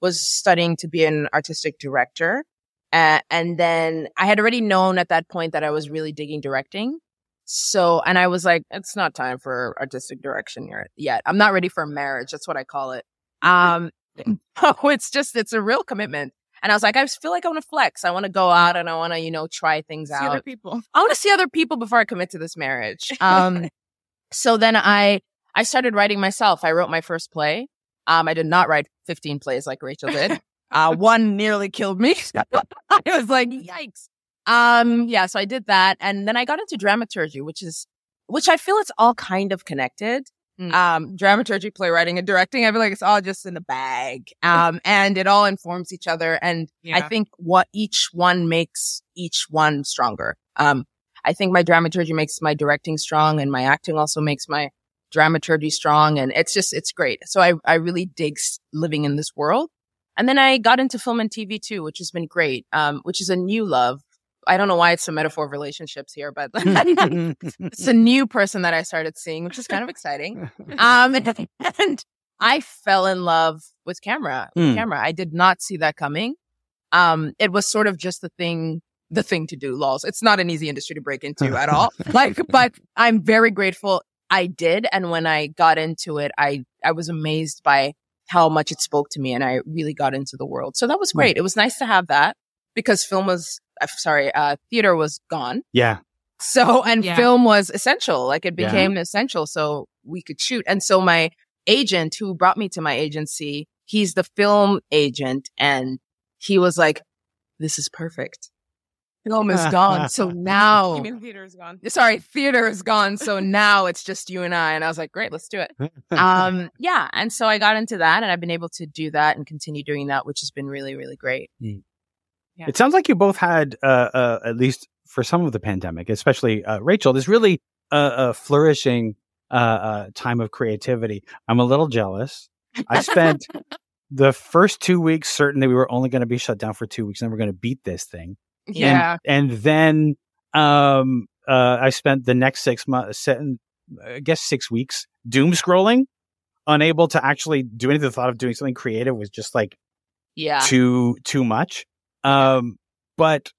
was studying to be an artistic director. Uh, and then I had already known at that point that I was really digging directing. So, and I was like, it's not time for artistic direction yet. I'm not ready for marriage. That's what I call it. Um, [laughs] it's just, it's a real commitment. And I was like, I feel like I want to flex. I want to go out and I want to, you know, try things See out. other people. I want to see other people before I commit to this marriage. [laughs] Um, so then I I started writing myself. I wrote my first play. Um, I did not write 15 plays like Rachel did. [laughs] Uh, one nearly killed me. I was like, yikes. Um, yeah, so I did that, and then I got into dramaturgy, which is which I feel it's all kind of connected. Mm. Um, dramaturgy, playwriting, and directing. I feel like it's all just in a bag. Um, [laughs] and it all informs each other. And I think what each one makes each one stronger. Um, I think my dramaturgy makes my directing strong and my acting also makes my dramaturgy strong. And it's just, it's great. So I, I really dig living in this world. And then I got into film and TV too, which has been great. Um, which is a new love. I don't know why it's a metaphor of relationships here, but [laughs] [laughs] it's a new person that I started seeing, which is kind of exciting. [laughs] Um, and, and I fell in love with camera. With Mm. Camera. I did not see that coming. Um, it was sort of just the thing, the thing to do. Lols. It's not an easy industry to break into at all. Like, but I'm very grateful I did. And when I got into it, I I was amazed by how much it spoke to me, and I really got into the world. So that was great. It was nice to have that because film was. I'm sorry, uh, theater was gone. yeah. So, and Yeah. film was essential. Like it Yeah. became essential so we could shoot. And so my agent who brought me to my agency, he's the film agent and he was like, this is perfect. Film is [laughs] gone. So [laughs] now, You mean theater is gone? sorry, theater is gone. So now it's just you and I. And I was like, great, let's do it. Um, yeah. And so I got into that and I've been able to do that and continue doing that, which has been really, really great. It sounds like you both had, uh, uh, at least for some of the pandemic, especially uh, Rachel, this really uh, uh, flourishing uh, uh, time of creativity. I'm a little jealous. I spent [laughs] the first two weeks certain that we were only going to be shut down for two weeks, and we're going to beat this thing. Yeah. And then um, uh, I spent the next six months, I guess six weeks, doom scrolling, unable to actually do anything. The thought of doing something creative was just like Yeah. too too much. Um, but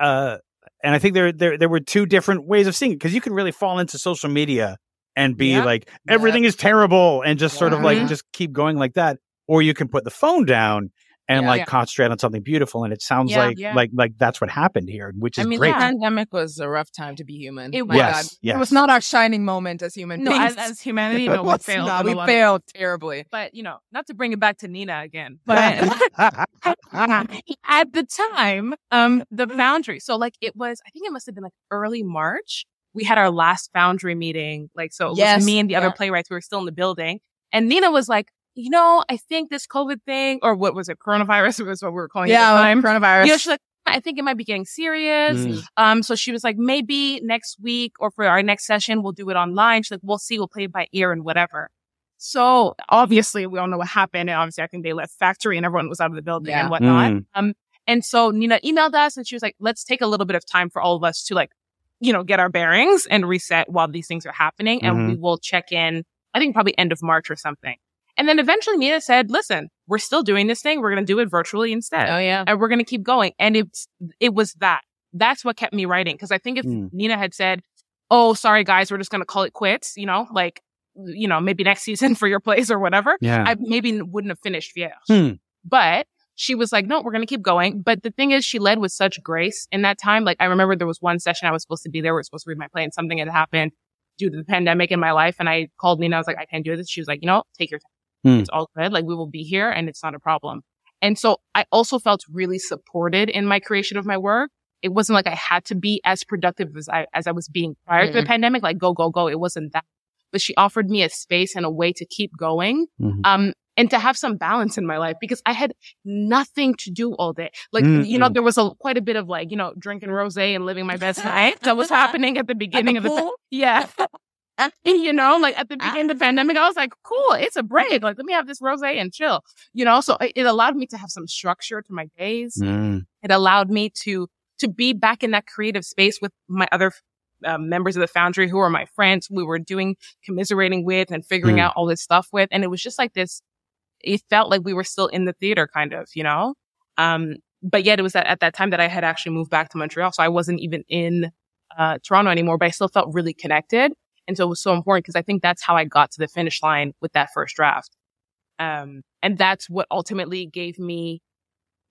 uh, and I think there there there were two different ways of seeing it because you can really fall into social media and be Yeah. like everything is terrible and just sort of like Mhm. just keep going like that, or you can put the phone down and Yeah. like Yeah. concentrate on something beautiful. And it sounds Yeah. like Yeah. like like that's what happened here, which I is mean, great. the pandemic was a rough time to be human. It was. Yes, God. yes. It was not our shining moment as human No, beings. as, as humanity, [laughs] no, we failed. not. We failed terribly. But you know, not to bring it back to Nina again, [laughs] but at the time, um, the Foundry. So like it was, I think it must have been like early March. We had our last Foundry meeting. Like so, it Yes, was me and the other playwrights. We were still in the building, and Nina was like, you know, I think this COVID thing, or what was it, coronavirus [laughs] was what we were calling it at the yeah, coronavirus. You know, she's like, I think it might be getting serious. Mm. Um, so she was like, maybe next week or for our next session, we'll do it online. She's like, we'll see, we'll play it by ear and whatever. So obviously we all know what happened. And obviously I think they left factory and everyone was out of the building Yeah. and whatnot. Mm. Um, and so Nina emailed us and she was like, let's take a little bit of time for all of us to like, you know, get our bearings and reset while these things are happening. And Mhm. we will check in, I think probably end of March or something. And then eventually Nina said, listen, we're still doing this thing. We're going to do it virtually instead oh yeah. and we're going to keep going. And it's, it was that. That's what kept me writing. Cause I think if Mm. Nina had said, Oh, sorry guys, we're just going to call it quits, you know, like, you know, maybe next season [laughs] for your place or whatever, yeah. I maybe wouldn't have finished Vierge. Hmm. But she was like, no, we're going to keep going. But the thing is, she led with such grace in that time. Like I remember there was one session I was supposed to be there. We were supposed to read my play and something had happened due to the pandemic in my life. And I called Nina. I was like, I can't do this. She was like, you know, take your time. Hmm. It's all good. Like we will be here and it's not a problem. And so I also felt really supported in my creation of my work. It wasn't like I had to be as productive as I, as I was being prior to the Mhm. pandemic, like go, go, go. It wasn't that, but she offered me a space and a way to keep going. Mhm. Um, and to have some balance in my life because I had nothing to do all day. Like, Mm, you know, mm. there was a quite a bit of like, you know, drinking rosé and living my best life that was [laughs] happening at the beginning of the, [laughs] yeah. [laughs] you know, like at the beginning of the pandemic, I was like, cool, it's a break. Like, let me have this rosé and chill, you know? So it, it allowed me to have some structure to my days. Mm. It allowed me to, to be back in that creative space with my other um, members of the foundry who are my friends. We were doing commiserating with and figuring Hmm. out all this stuff with. And it was just like this, it felt like we were still in the theater kind of, you know? Um, but yet it was at, at that time that I had actually moved back to Montreal. So I wasn't even in, uh, Toronto anymore, but I still felt really connected. And so it was so important because I think that's how I got to the finish line with that first draft. Um, and that's what ultimately gave me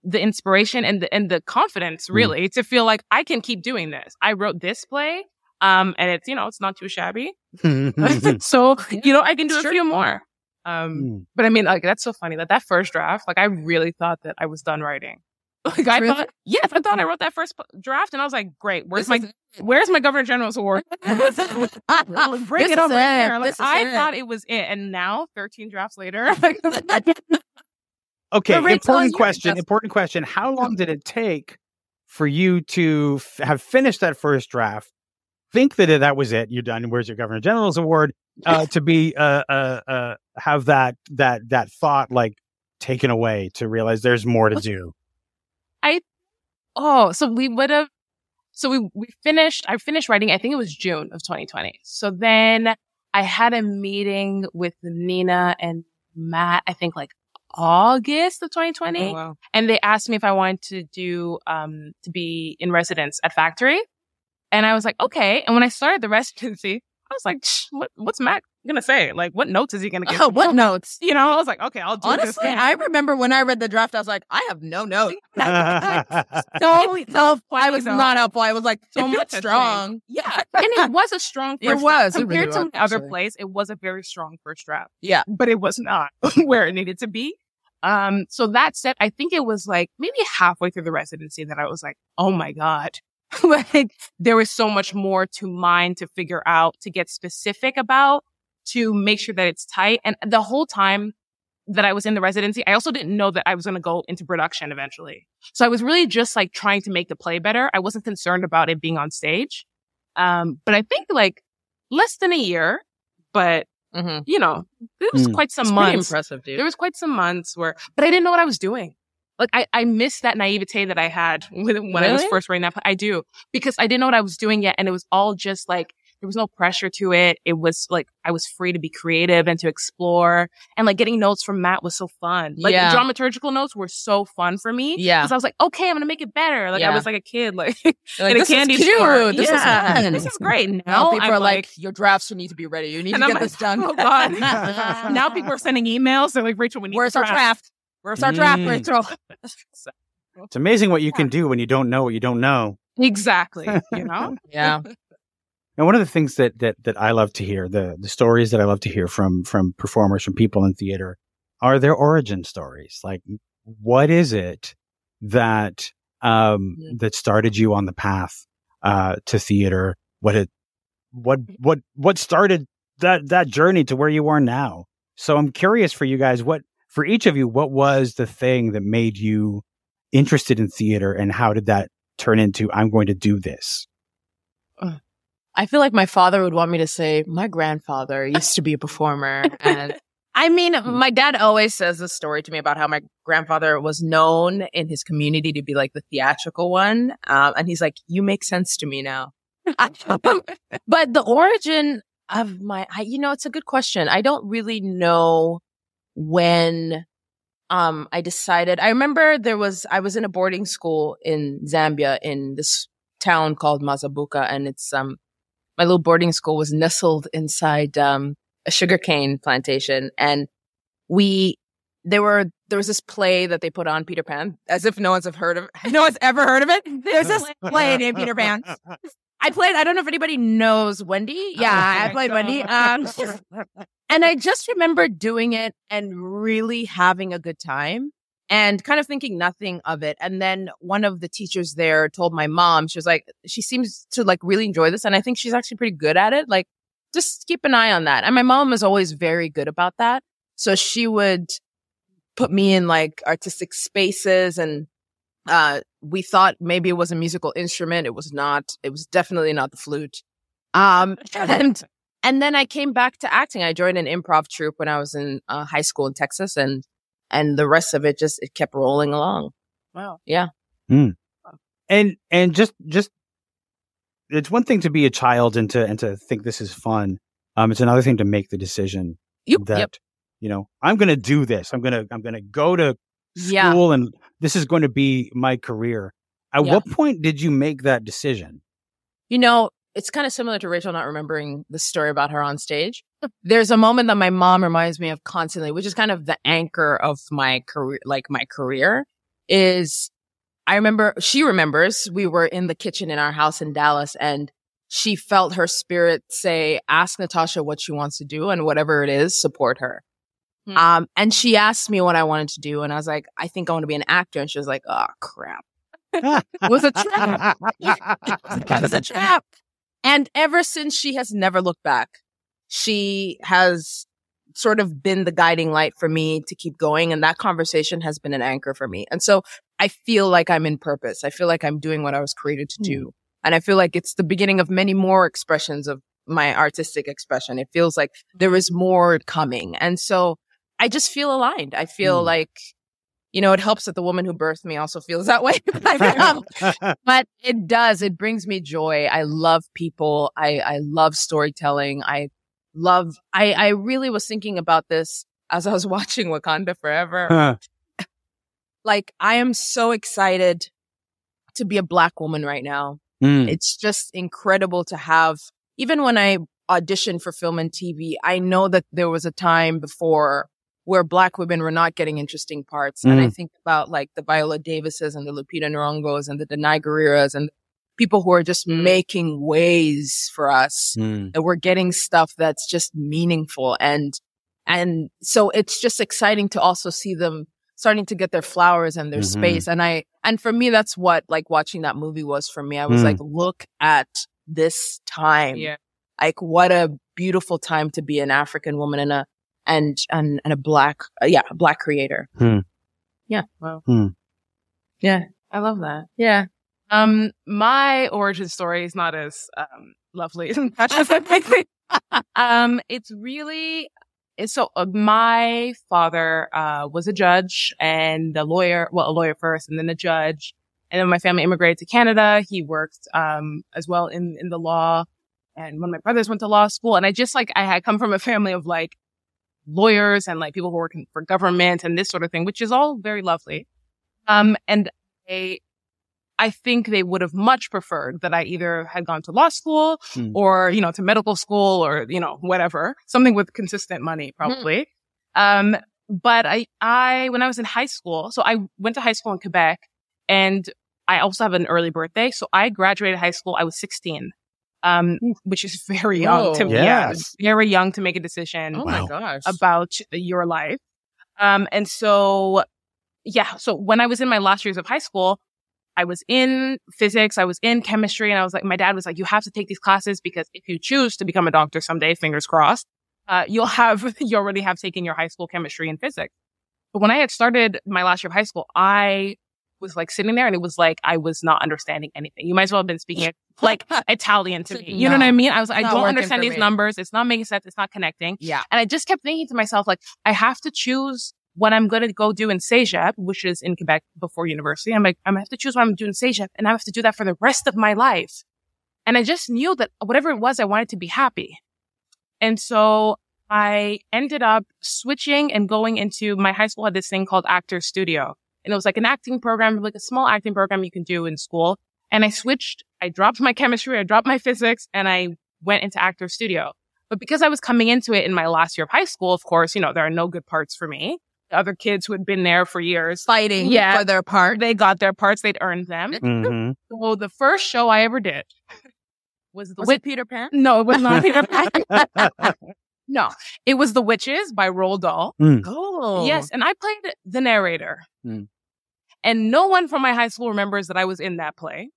the inspiration and the, and the confidence really to feel like I can keep doing this. I wrote this play. Um, and it's, you know, it's not too shabby. [laughs] so, [laughs] you know, I can do It's a true. few more. Um, Mm. but I mean, like, that's so funny that that first draft, like, I really thought that I was done writing. Like, I Really? thought, yes, I thought I wrote that first draft and I was like, great, where's This my, is where's my Governor General's award? [laughs] [laughs] Bring This it is over it. here. Like, is I it. thought it was it. And now, 13 drafts later, [laughs] Okay, Rachel, important question. just- Important question. How long did it take for you to f- have finished that first draft? Think that that was it. You're done. Where's your Governor General's award? Uh, to be uh, uh, uh, have that that that thought like taken away to realize there's more to do. Oh, so we would have, so we, we finished, I finished writing, I think it was June of 2020. So then I had a meeting with Nina and Matt, I think like August of 2020. Oh, wow. And they asked me if I wanted to do, um, to be in residence at Factory. And I was like, okay. And when I started the [laughs] residency, I was like, what, what's Matt gonna say? Like, what notes is he gonna give? Oh, me?" what notes? You know, I was like, okay, I'll do this. Honestly, I remember when I read the draft, I was like, I have no notes. [laughs] [laughs] So tough. I was though. not helpful. I was like, So much strong. Yeah. [laughs] and it was a strong It was. draft. It compared really to was, other actually. plays. It was a very strong first draft. Yeah. but it was not where it needed to be. Um, so that said, I think it was like maybe halfway through the residency that I was like, oh my God. like there was so much more to mine to figure out, to get specific about, to make sure that it's tight. And the whole time that I was in the residency, I also didn't know that I was going to go into production eventually. So I was really just like trying to make the play better. I wasn't concerned about it being on stage. Um, but I think like less than a year, but Mm-hmm. you know, it was Mm. quite some It's months. impressive, dude. There was quite some months where, but I didn't know what I was doing. Like I, I missed that naivete that I had [laughs] when, when I was first writing that. I do because I didn't know what I was doing yet, and it was all just like there was no pressure to it. It was like I was free to be creative and to explore, and like getting notes from Matt was so fun. Like Yeah. the dramaturgical notes were so fun for me. Yeah. because I was like, okay, I'm gonna make it better. Like I was like a kid, like [laughs] Like, in a this is candy cute. store. This is yeah. fun. this is great. Now, Now people I'm are like, your drafts need to be ready. You need to I'm get like, this done. oh God. [laughs] now people are sending emails. They're like, Rachel, we need Where's the our draft? Where's our draft, Mm. Rachel? [laughs] It's amazing what you can do when you don't know what you don't know. Exactly. You know? Yeah. And one of the things that that that I love to hear, the the stories that I love to hear from from performers, from people in theater, are their origin stories. Like, what is it that um Mm. that started you on the path uh to theater? What it what what what started that that journey to where you are now? So I'm curious for you guys, what for each of you, what was the thing that made you interested in theater, and how did that turn into I'm going to do this? I feel like my father would want me to say, my grandfather used to be a performer. And [laughs] I mean, my dad always says this story to me about how my grandfather was known in his community to be like the theatrical one. Um, and he's like, you make sense to me now. [laughs] [laughs] but the origin of my, I, you know, it's a good question. I don't really know when um I decided. I remember there was I was in a boarding school in Zambia in this town called Mazabuka and it's um my little boarding school was nestled inside um a sugarcane plantation and we there were there was this play that they put on Peter Pan As if no one's have heard of [laughs] no one's ever heard of it. There's this play named Peter Pan. I played. I don't know if anybody knows Wendy. Yeah, I played Wendy. [laughs] Um, And I just remember doing it and really having a good time and kind of thinking nothing of it. And then one of the teachers there told my mom, she was like, she seems to like really enjoy this. And I think she's actually pretty good at it. Like, just keep an eye on that. And my mom is always very good about that. So she would put me in like artistic spaces and uh we thought maybe it was a musical instrument. It was not. It was definitely not the flute. Um [laughs] and and then I came back to acting. I joined an improv troupe when I was in uh, high school in Texas, and and the rest of it just it kept rolling along. Wow. Yeah. And and just just it's one thing to be a child and to and to think this is fun um it's another thing to make the decision Yep. that yep. you know i'm gonna do this i'm gonna i'm gonna go to Yeah. school and this is going to be my career at Yeah. what point did you make that decision You know, it's kind of similar to Rachel not remembering the story about her on stage. There's a moment that my mom reminds me of constantly, which is kind of the anchor of my career, like my career is I remember she remembers we were in the kitchen in our house in Dallas and she felt her spirit say, ask Natasha what she wants to do and whatever it is, support her. Hmm. Um, and she asked me what I wanted to do. And I was like, I think I want to be an actor. And she was like, oh crap. it was a trap. [laughs] [laughs] It was a trap. And ever since she has never looked back, she has sort of been the guiding light for me to keep going. And that conversation has been an anchor for me. And so I feel like I'm in purpose. I feel like I'm doing what I was created to do. And I feel like it's the beginning of many more expressions of my artistic expression. It feels like there is more coming. And so I just feel aligned. I feel Hmm. like, you know, it helps that the woman who birthed me also feels [laughs] that way. [laughs] but it does. It brings me joy. I love people. I, I love storytelling. I love, I, I really was thinking about this as I was [laughs] watching Wakanda Forever. like, I am so excited to be a black woman right now. Mm. It's just incredible to have, even when I auditioned for film and TV, I know that there was a time before where black women were not getting interesting parts. And I Mm. think about like the Viola Davises and the Lupita Nyong'os and the Danai Guriras and people who are just Mm. making ways for us Mm. that we're getting stuff that's just meaningful. And, and so it's just exciting to also see them starting to get their flowers and their Mhm. space. And I, and for me, that's what like watching that movie was for me. I was Mm. like, look at this time. Yeah. Like what a beautiful time to be an African woman and a, and, and, and a black, uh, yeah, a black creator. Hmm. Yeah. Wow. Hmm. Yeah. I love that. Yeah. Um, my origin story is not as um lovely as [laughs] [laughs] um, it's really it's so uh, my father uh was a judge and a lawyer. Well, a lawyer first, and then a judge. And then my family immigrated to Canada. He worked um as well in in the law. And when my brothers went to law school, and I just like I had come from a family of like lawyers and like people who work in, for government and this sort of thing, which is all very lovely. Um, and I, I think they would have much preferred that I either had gone to law school Hmm. or, you know, to medical school or, you know, whatever, something with consistent money, probably. Um, but I, I, when I was in high school, so I went to high school in Quebec and I also have an early birthday. So I graduated high school. I was 16. Um, which is [laughs] very young to, Whoa. yeah, Yes. very young to make a decision Oh Wow. my gosh. about your life. Um, and so, yeah, so when I was in my last years of high school, I was in physics, I was in chemistry, and I was like, my dad was like, you have to take these classes because if you choose to become a doctor someday, fingers crossed, uh, you'll have, [laughs] you already have taken your high school chemistry and physics. But when I had started my last year of high school, I was like sitting there and it was like I was not understanding anything. You might as well have been speaking [laughs] like Italian to me. You know what I mean? I was like, I don't understand these me. numbers. It's not making sense. It's not connecting. yeah. And I just kept thinking to myself, like, I have to choose what I'm going to go do in CEGEP, which is in Quebec before university. I'm like, I'm going to have to choose what I'm doing in and I have to do that for the rest of my life. And I just knew that whatever it was, I wanted to be happy. And so I ended up switching and going into my high school had this thing called Actor Studio. And it was like an acting program, like a small acting program you can do in school. And I switched, I dropped my chemistry, I dropped my physics, and I went into Actor Studio. But because I was coming into it in my last year of high school, of course, you know, there are no good parts for me. The other kids who had been there for years, Fighting Yeah. for their part. they got their parts, they'd earned them. Mhm. So the first show I ever did [laughs] was the Was Wit- it Peter Pan? No, it was not Peter Pan. [laughs] no, it was The Witches by Roald Dahl. Oh. Yes, and I played the narrator. Mm. And no one from my high school remembers that I was in that play.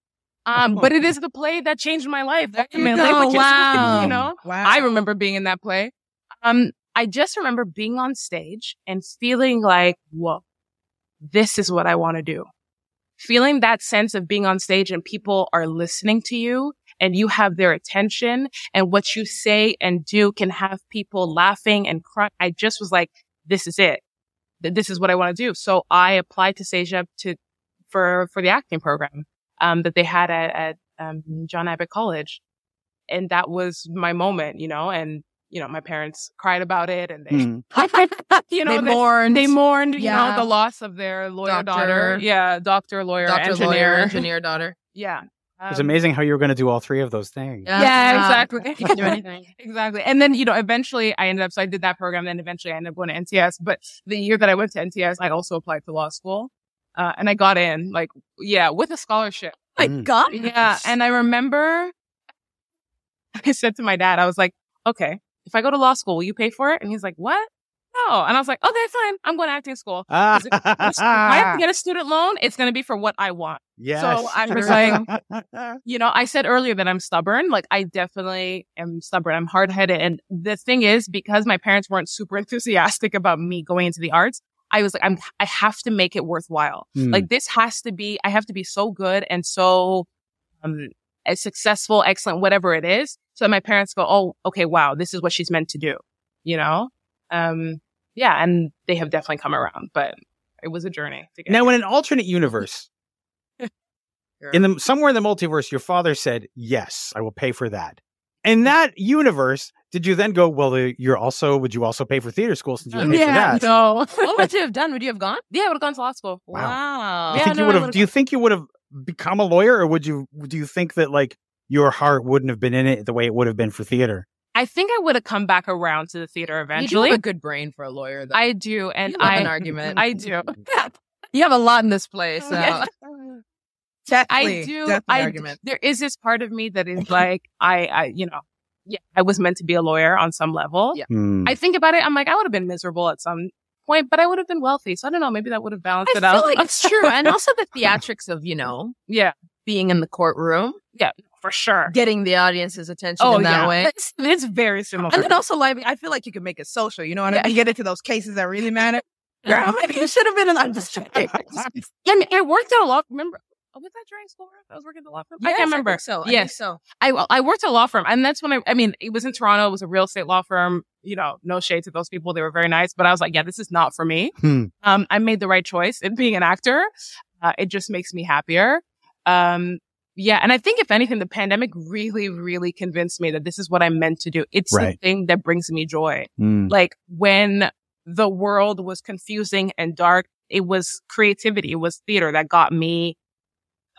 Um, but it is the play that changed my life. There you ultimately, go. which is, Wow. you know, Wow. I remember being in that play. Um, I just remember being on stage and feeling like, whoa, this is what I want to do. Feeling that sense of being on stage and people are listening to you and you have their attention and what you say and do can have people laughing and crying. I just was like, this is it. This is what I want to do. So I applied to CEGEP to, for, for the acting program, um, that they had at, at, um, John Abbott College. And that was my moment, you know, and, you know, my parents cried about it and they, [laughs] Mm. you know, they mourned. they mourned, you Yeah. know, the loss of their lawyer Doctor. daughter. Yeah, doctor, lawyer, Doctor, engineer. lawyer, engineer, daughter. [laughs] Yeah. It's Um, amazing how you were going to do all three of those things. Yeah, exactly. You can do [laughs] anything. Exactly. And then, you know, eventually I ended up, so I did that program. Then eventually I ended up going to NTS. But the year that I went to NTS, I also applied to law school. Uh, and I got in, like, yeah, with a scholarship. My Mm. God. Yeah. And I remember I said to my dad, I was like, okay, if I go to law school, will you pay for it? And he's like, what? No. And I was like, okay, fine. I'm going to acting school. Ah. If I have to get a student loan, it's going to be for what I want. yes. So I was like, [laughs] you know, I said earlier that I'm stubborn. Like I definitely am stubborn. I'm hard headed. And the thing is, because my parents weren't super [laughs] enthusiastic about me going into the arts, I was like, I'm, I have to make it worthwhile. Mm. Like this has to be, I have to be so good and so, um, successful, excellent, whatever it is. So my parents go, Oh, okay. Wow. This is what she's meant to do, you know? Um, yeah. And they have definitely come around, but it was a journey to get Now, here. in an alternate universe, [laughs] in the somewhere in the multiverse, your father said, "Yes, I will pay for that." In that universe, did you then go, "Well, you're also would you also pay for theater school since you would pay yeah, for that?" no. [laughs] what would you have done? Would you have gone? yeah, I would have gone to law school. Wow. Wow. You Yeah, think no, you I would have? would've- Do you think you would have become a lawyer, or would you? Do you think that like your heart wouldn't have been in it the way it would have been for theater? I think I would have come back around to the theater You do eventually. have a good brain for a lawyer, though. I do, and You love I an argument. I do. [laughs] you have a lot in this place. So. Yeah. Definitely, I do. definitely I argument. there is this part of me that is like I, I, you know, yeah, I was meant to be a lawyer on some level. Yeah. Hmm. I think about it. I'm like, I would have been miserable at some point, but I would have been wealthy. So I don't know. Maybe that would have balanced I it feel out. like [laughs] it's true. And also the theatrics of, you know, yeah, being in the courtroom, Yeah, for sure. getting the audience's attention Oh in that yeah, way. It's, it's very similar. And then also, like, I feel like you can make it social. You know what I Yeah. mean? Get into those cases that really matter. [laughs] Girl, maybe [laughs] you should have been an yeah, I mean, I worked out a lot. Remember? Oh, was that during school? I was working at the law firm. I can't remember. think so. I Yes. think so. I I worked at a law firm, and that's when I. I mean, it was in Toronto. It was a real estate law firm. You know, no shade to those people; they were very nice. But I was like, yeah, this is not for me. Hmm. Um, I made the right choice in being an actor. Uh, it just makes me happier. Um, yeah, and I think if anything, the pandemic really, really convinced me that this is what I'm meant to do. It's the thing that brings me joy. Hmm. Like when the world was confusing and dark, it was creativity, it was theater that got me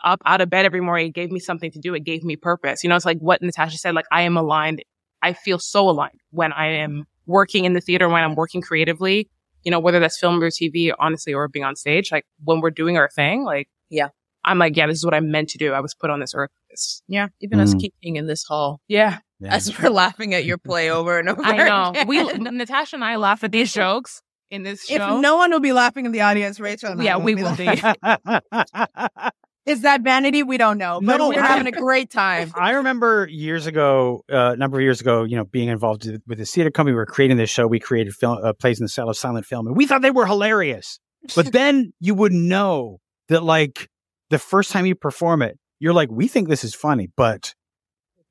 up out of bed every morning. It gave me something to do. It gave me purpose. You know, it's like what Natasha said, like I am aligned. I feel so aligned when I am working in the theater, when I'm working creatively, you know, whether that's film or TV, honestly, or being on stage, like when we're doing our thing, like, Yeah. I'm like, yeah, this is what I'm meant to do. I was put on this earth. this. Yeah. Even us Mm. keeping in this hall Yeah. Yeah. as we're laughing at your play over and [laughs] over. I know. again. We, Natasha and I laugh at these jokes in this show. if no one will be laughing in the audience, Rachel, and I yeah, won't we be will laughing. be. [laughs] Is that vanity? We don't know, but No, we're I- having a great time. [laughs] I remember years ago, uh, a number of years ago, you know, being involved with- with the theater company. We were creating this show. We created film, uh, plays in the style of silent film, and we thought they were hilarious. But [laughs] then you would know that, like, the first time you perform it, you're like, we think this is funny, but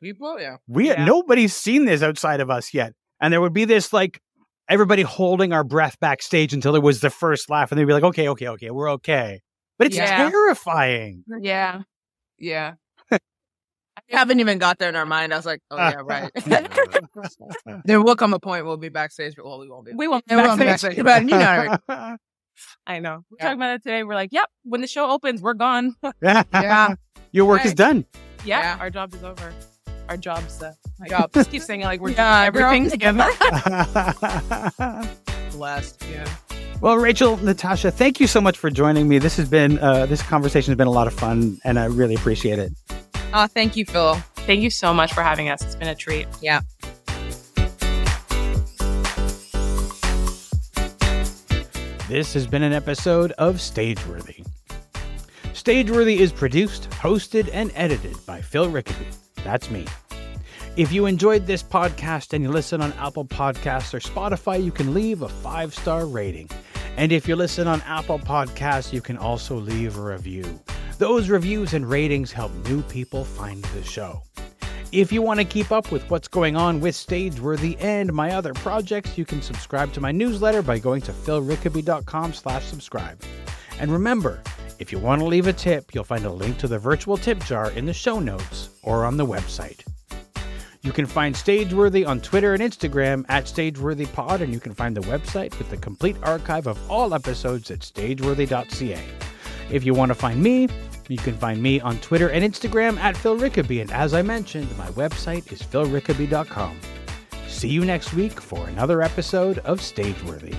People, yeah. we Yeah. nobody's seen this outside of us yet. And there would be this like everybody holding our breath backstage until it was the first laugh, and they'd be like, okay, okay, okay, we're okay. But it's Yeah. terrifying. yeah. Yeah. [laughs] We haven't even got there in our mind. I was like, oh, yeah, right. [laughs] right. [laughs] there will come a point we'll be backstage, but well, we won't be. We won't. It won't be backstage. backstage, but you know, I know. We're Yeah. talking about it today. We're like, yep. When the show opens, we're gone. Yeah. Your work is done. yeah, Yeah. Our job is over. Our job's uh, My job. Just keep saying it like we're Yeah, doing everything together. blessed. Yeah. Well, Rachel, Natasha, thank you so much for joining me. This has been uh, this conversation has been a lot of fun, and I really appreciate it. Oh, thank you, Phil. Thank you so much for having us. It's been a treat. Yeah. This has been an episode of Stageworthy. Stageworthy is produced, hosted, and edited by Phil Rickaby. That's me. If you enjoyed this podcast and you listen on Apple Podcasts or Spotify, you can leave a five star rating. And if you listen on Apple Podcasts, you can also leave a review. Those reviews and ratings help new people find the show. If you want to keep up with what's going on with Stageworthy and my other projects, you can subscribe to my newsletter by going to philrickaby.com slash subscribe. And remember, if you want to leave a tip, you'll find a link to the virtual tip jar in the show notes or on the website. You can find Stageworthy on Twitter and Instagram at StageworthyPod, and you can find the website with the complete archive of all episodes at stageworthy.ca. If you want to find me, you can find me on Twitter and Instagram at Phil Rickaby, and as I mentioned, my website is philrickaby.com. See you next week for another episode of Stageworthy.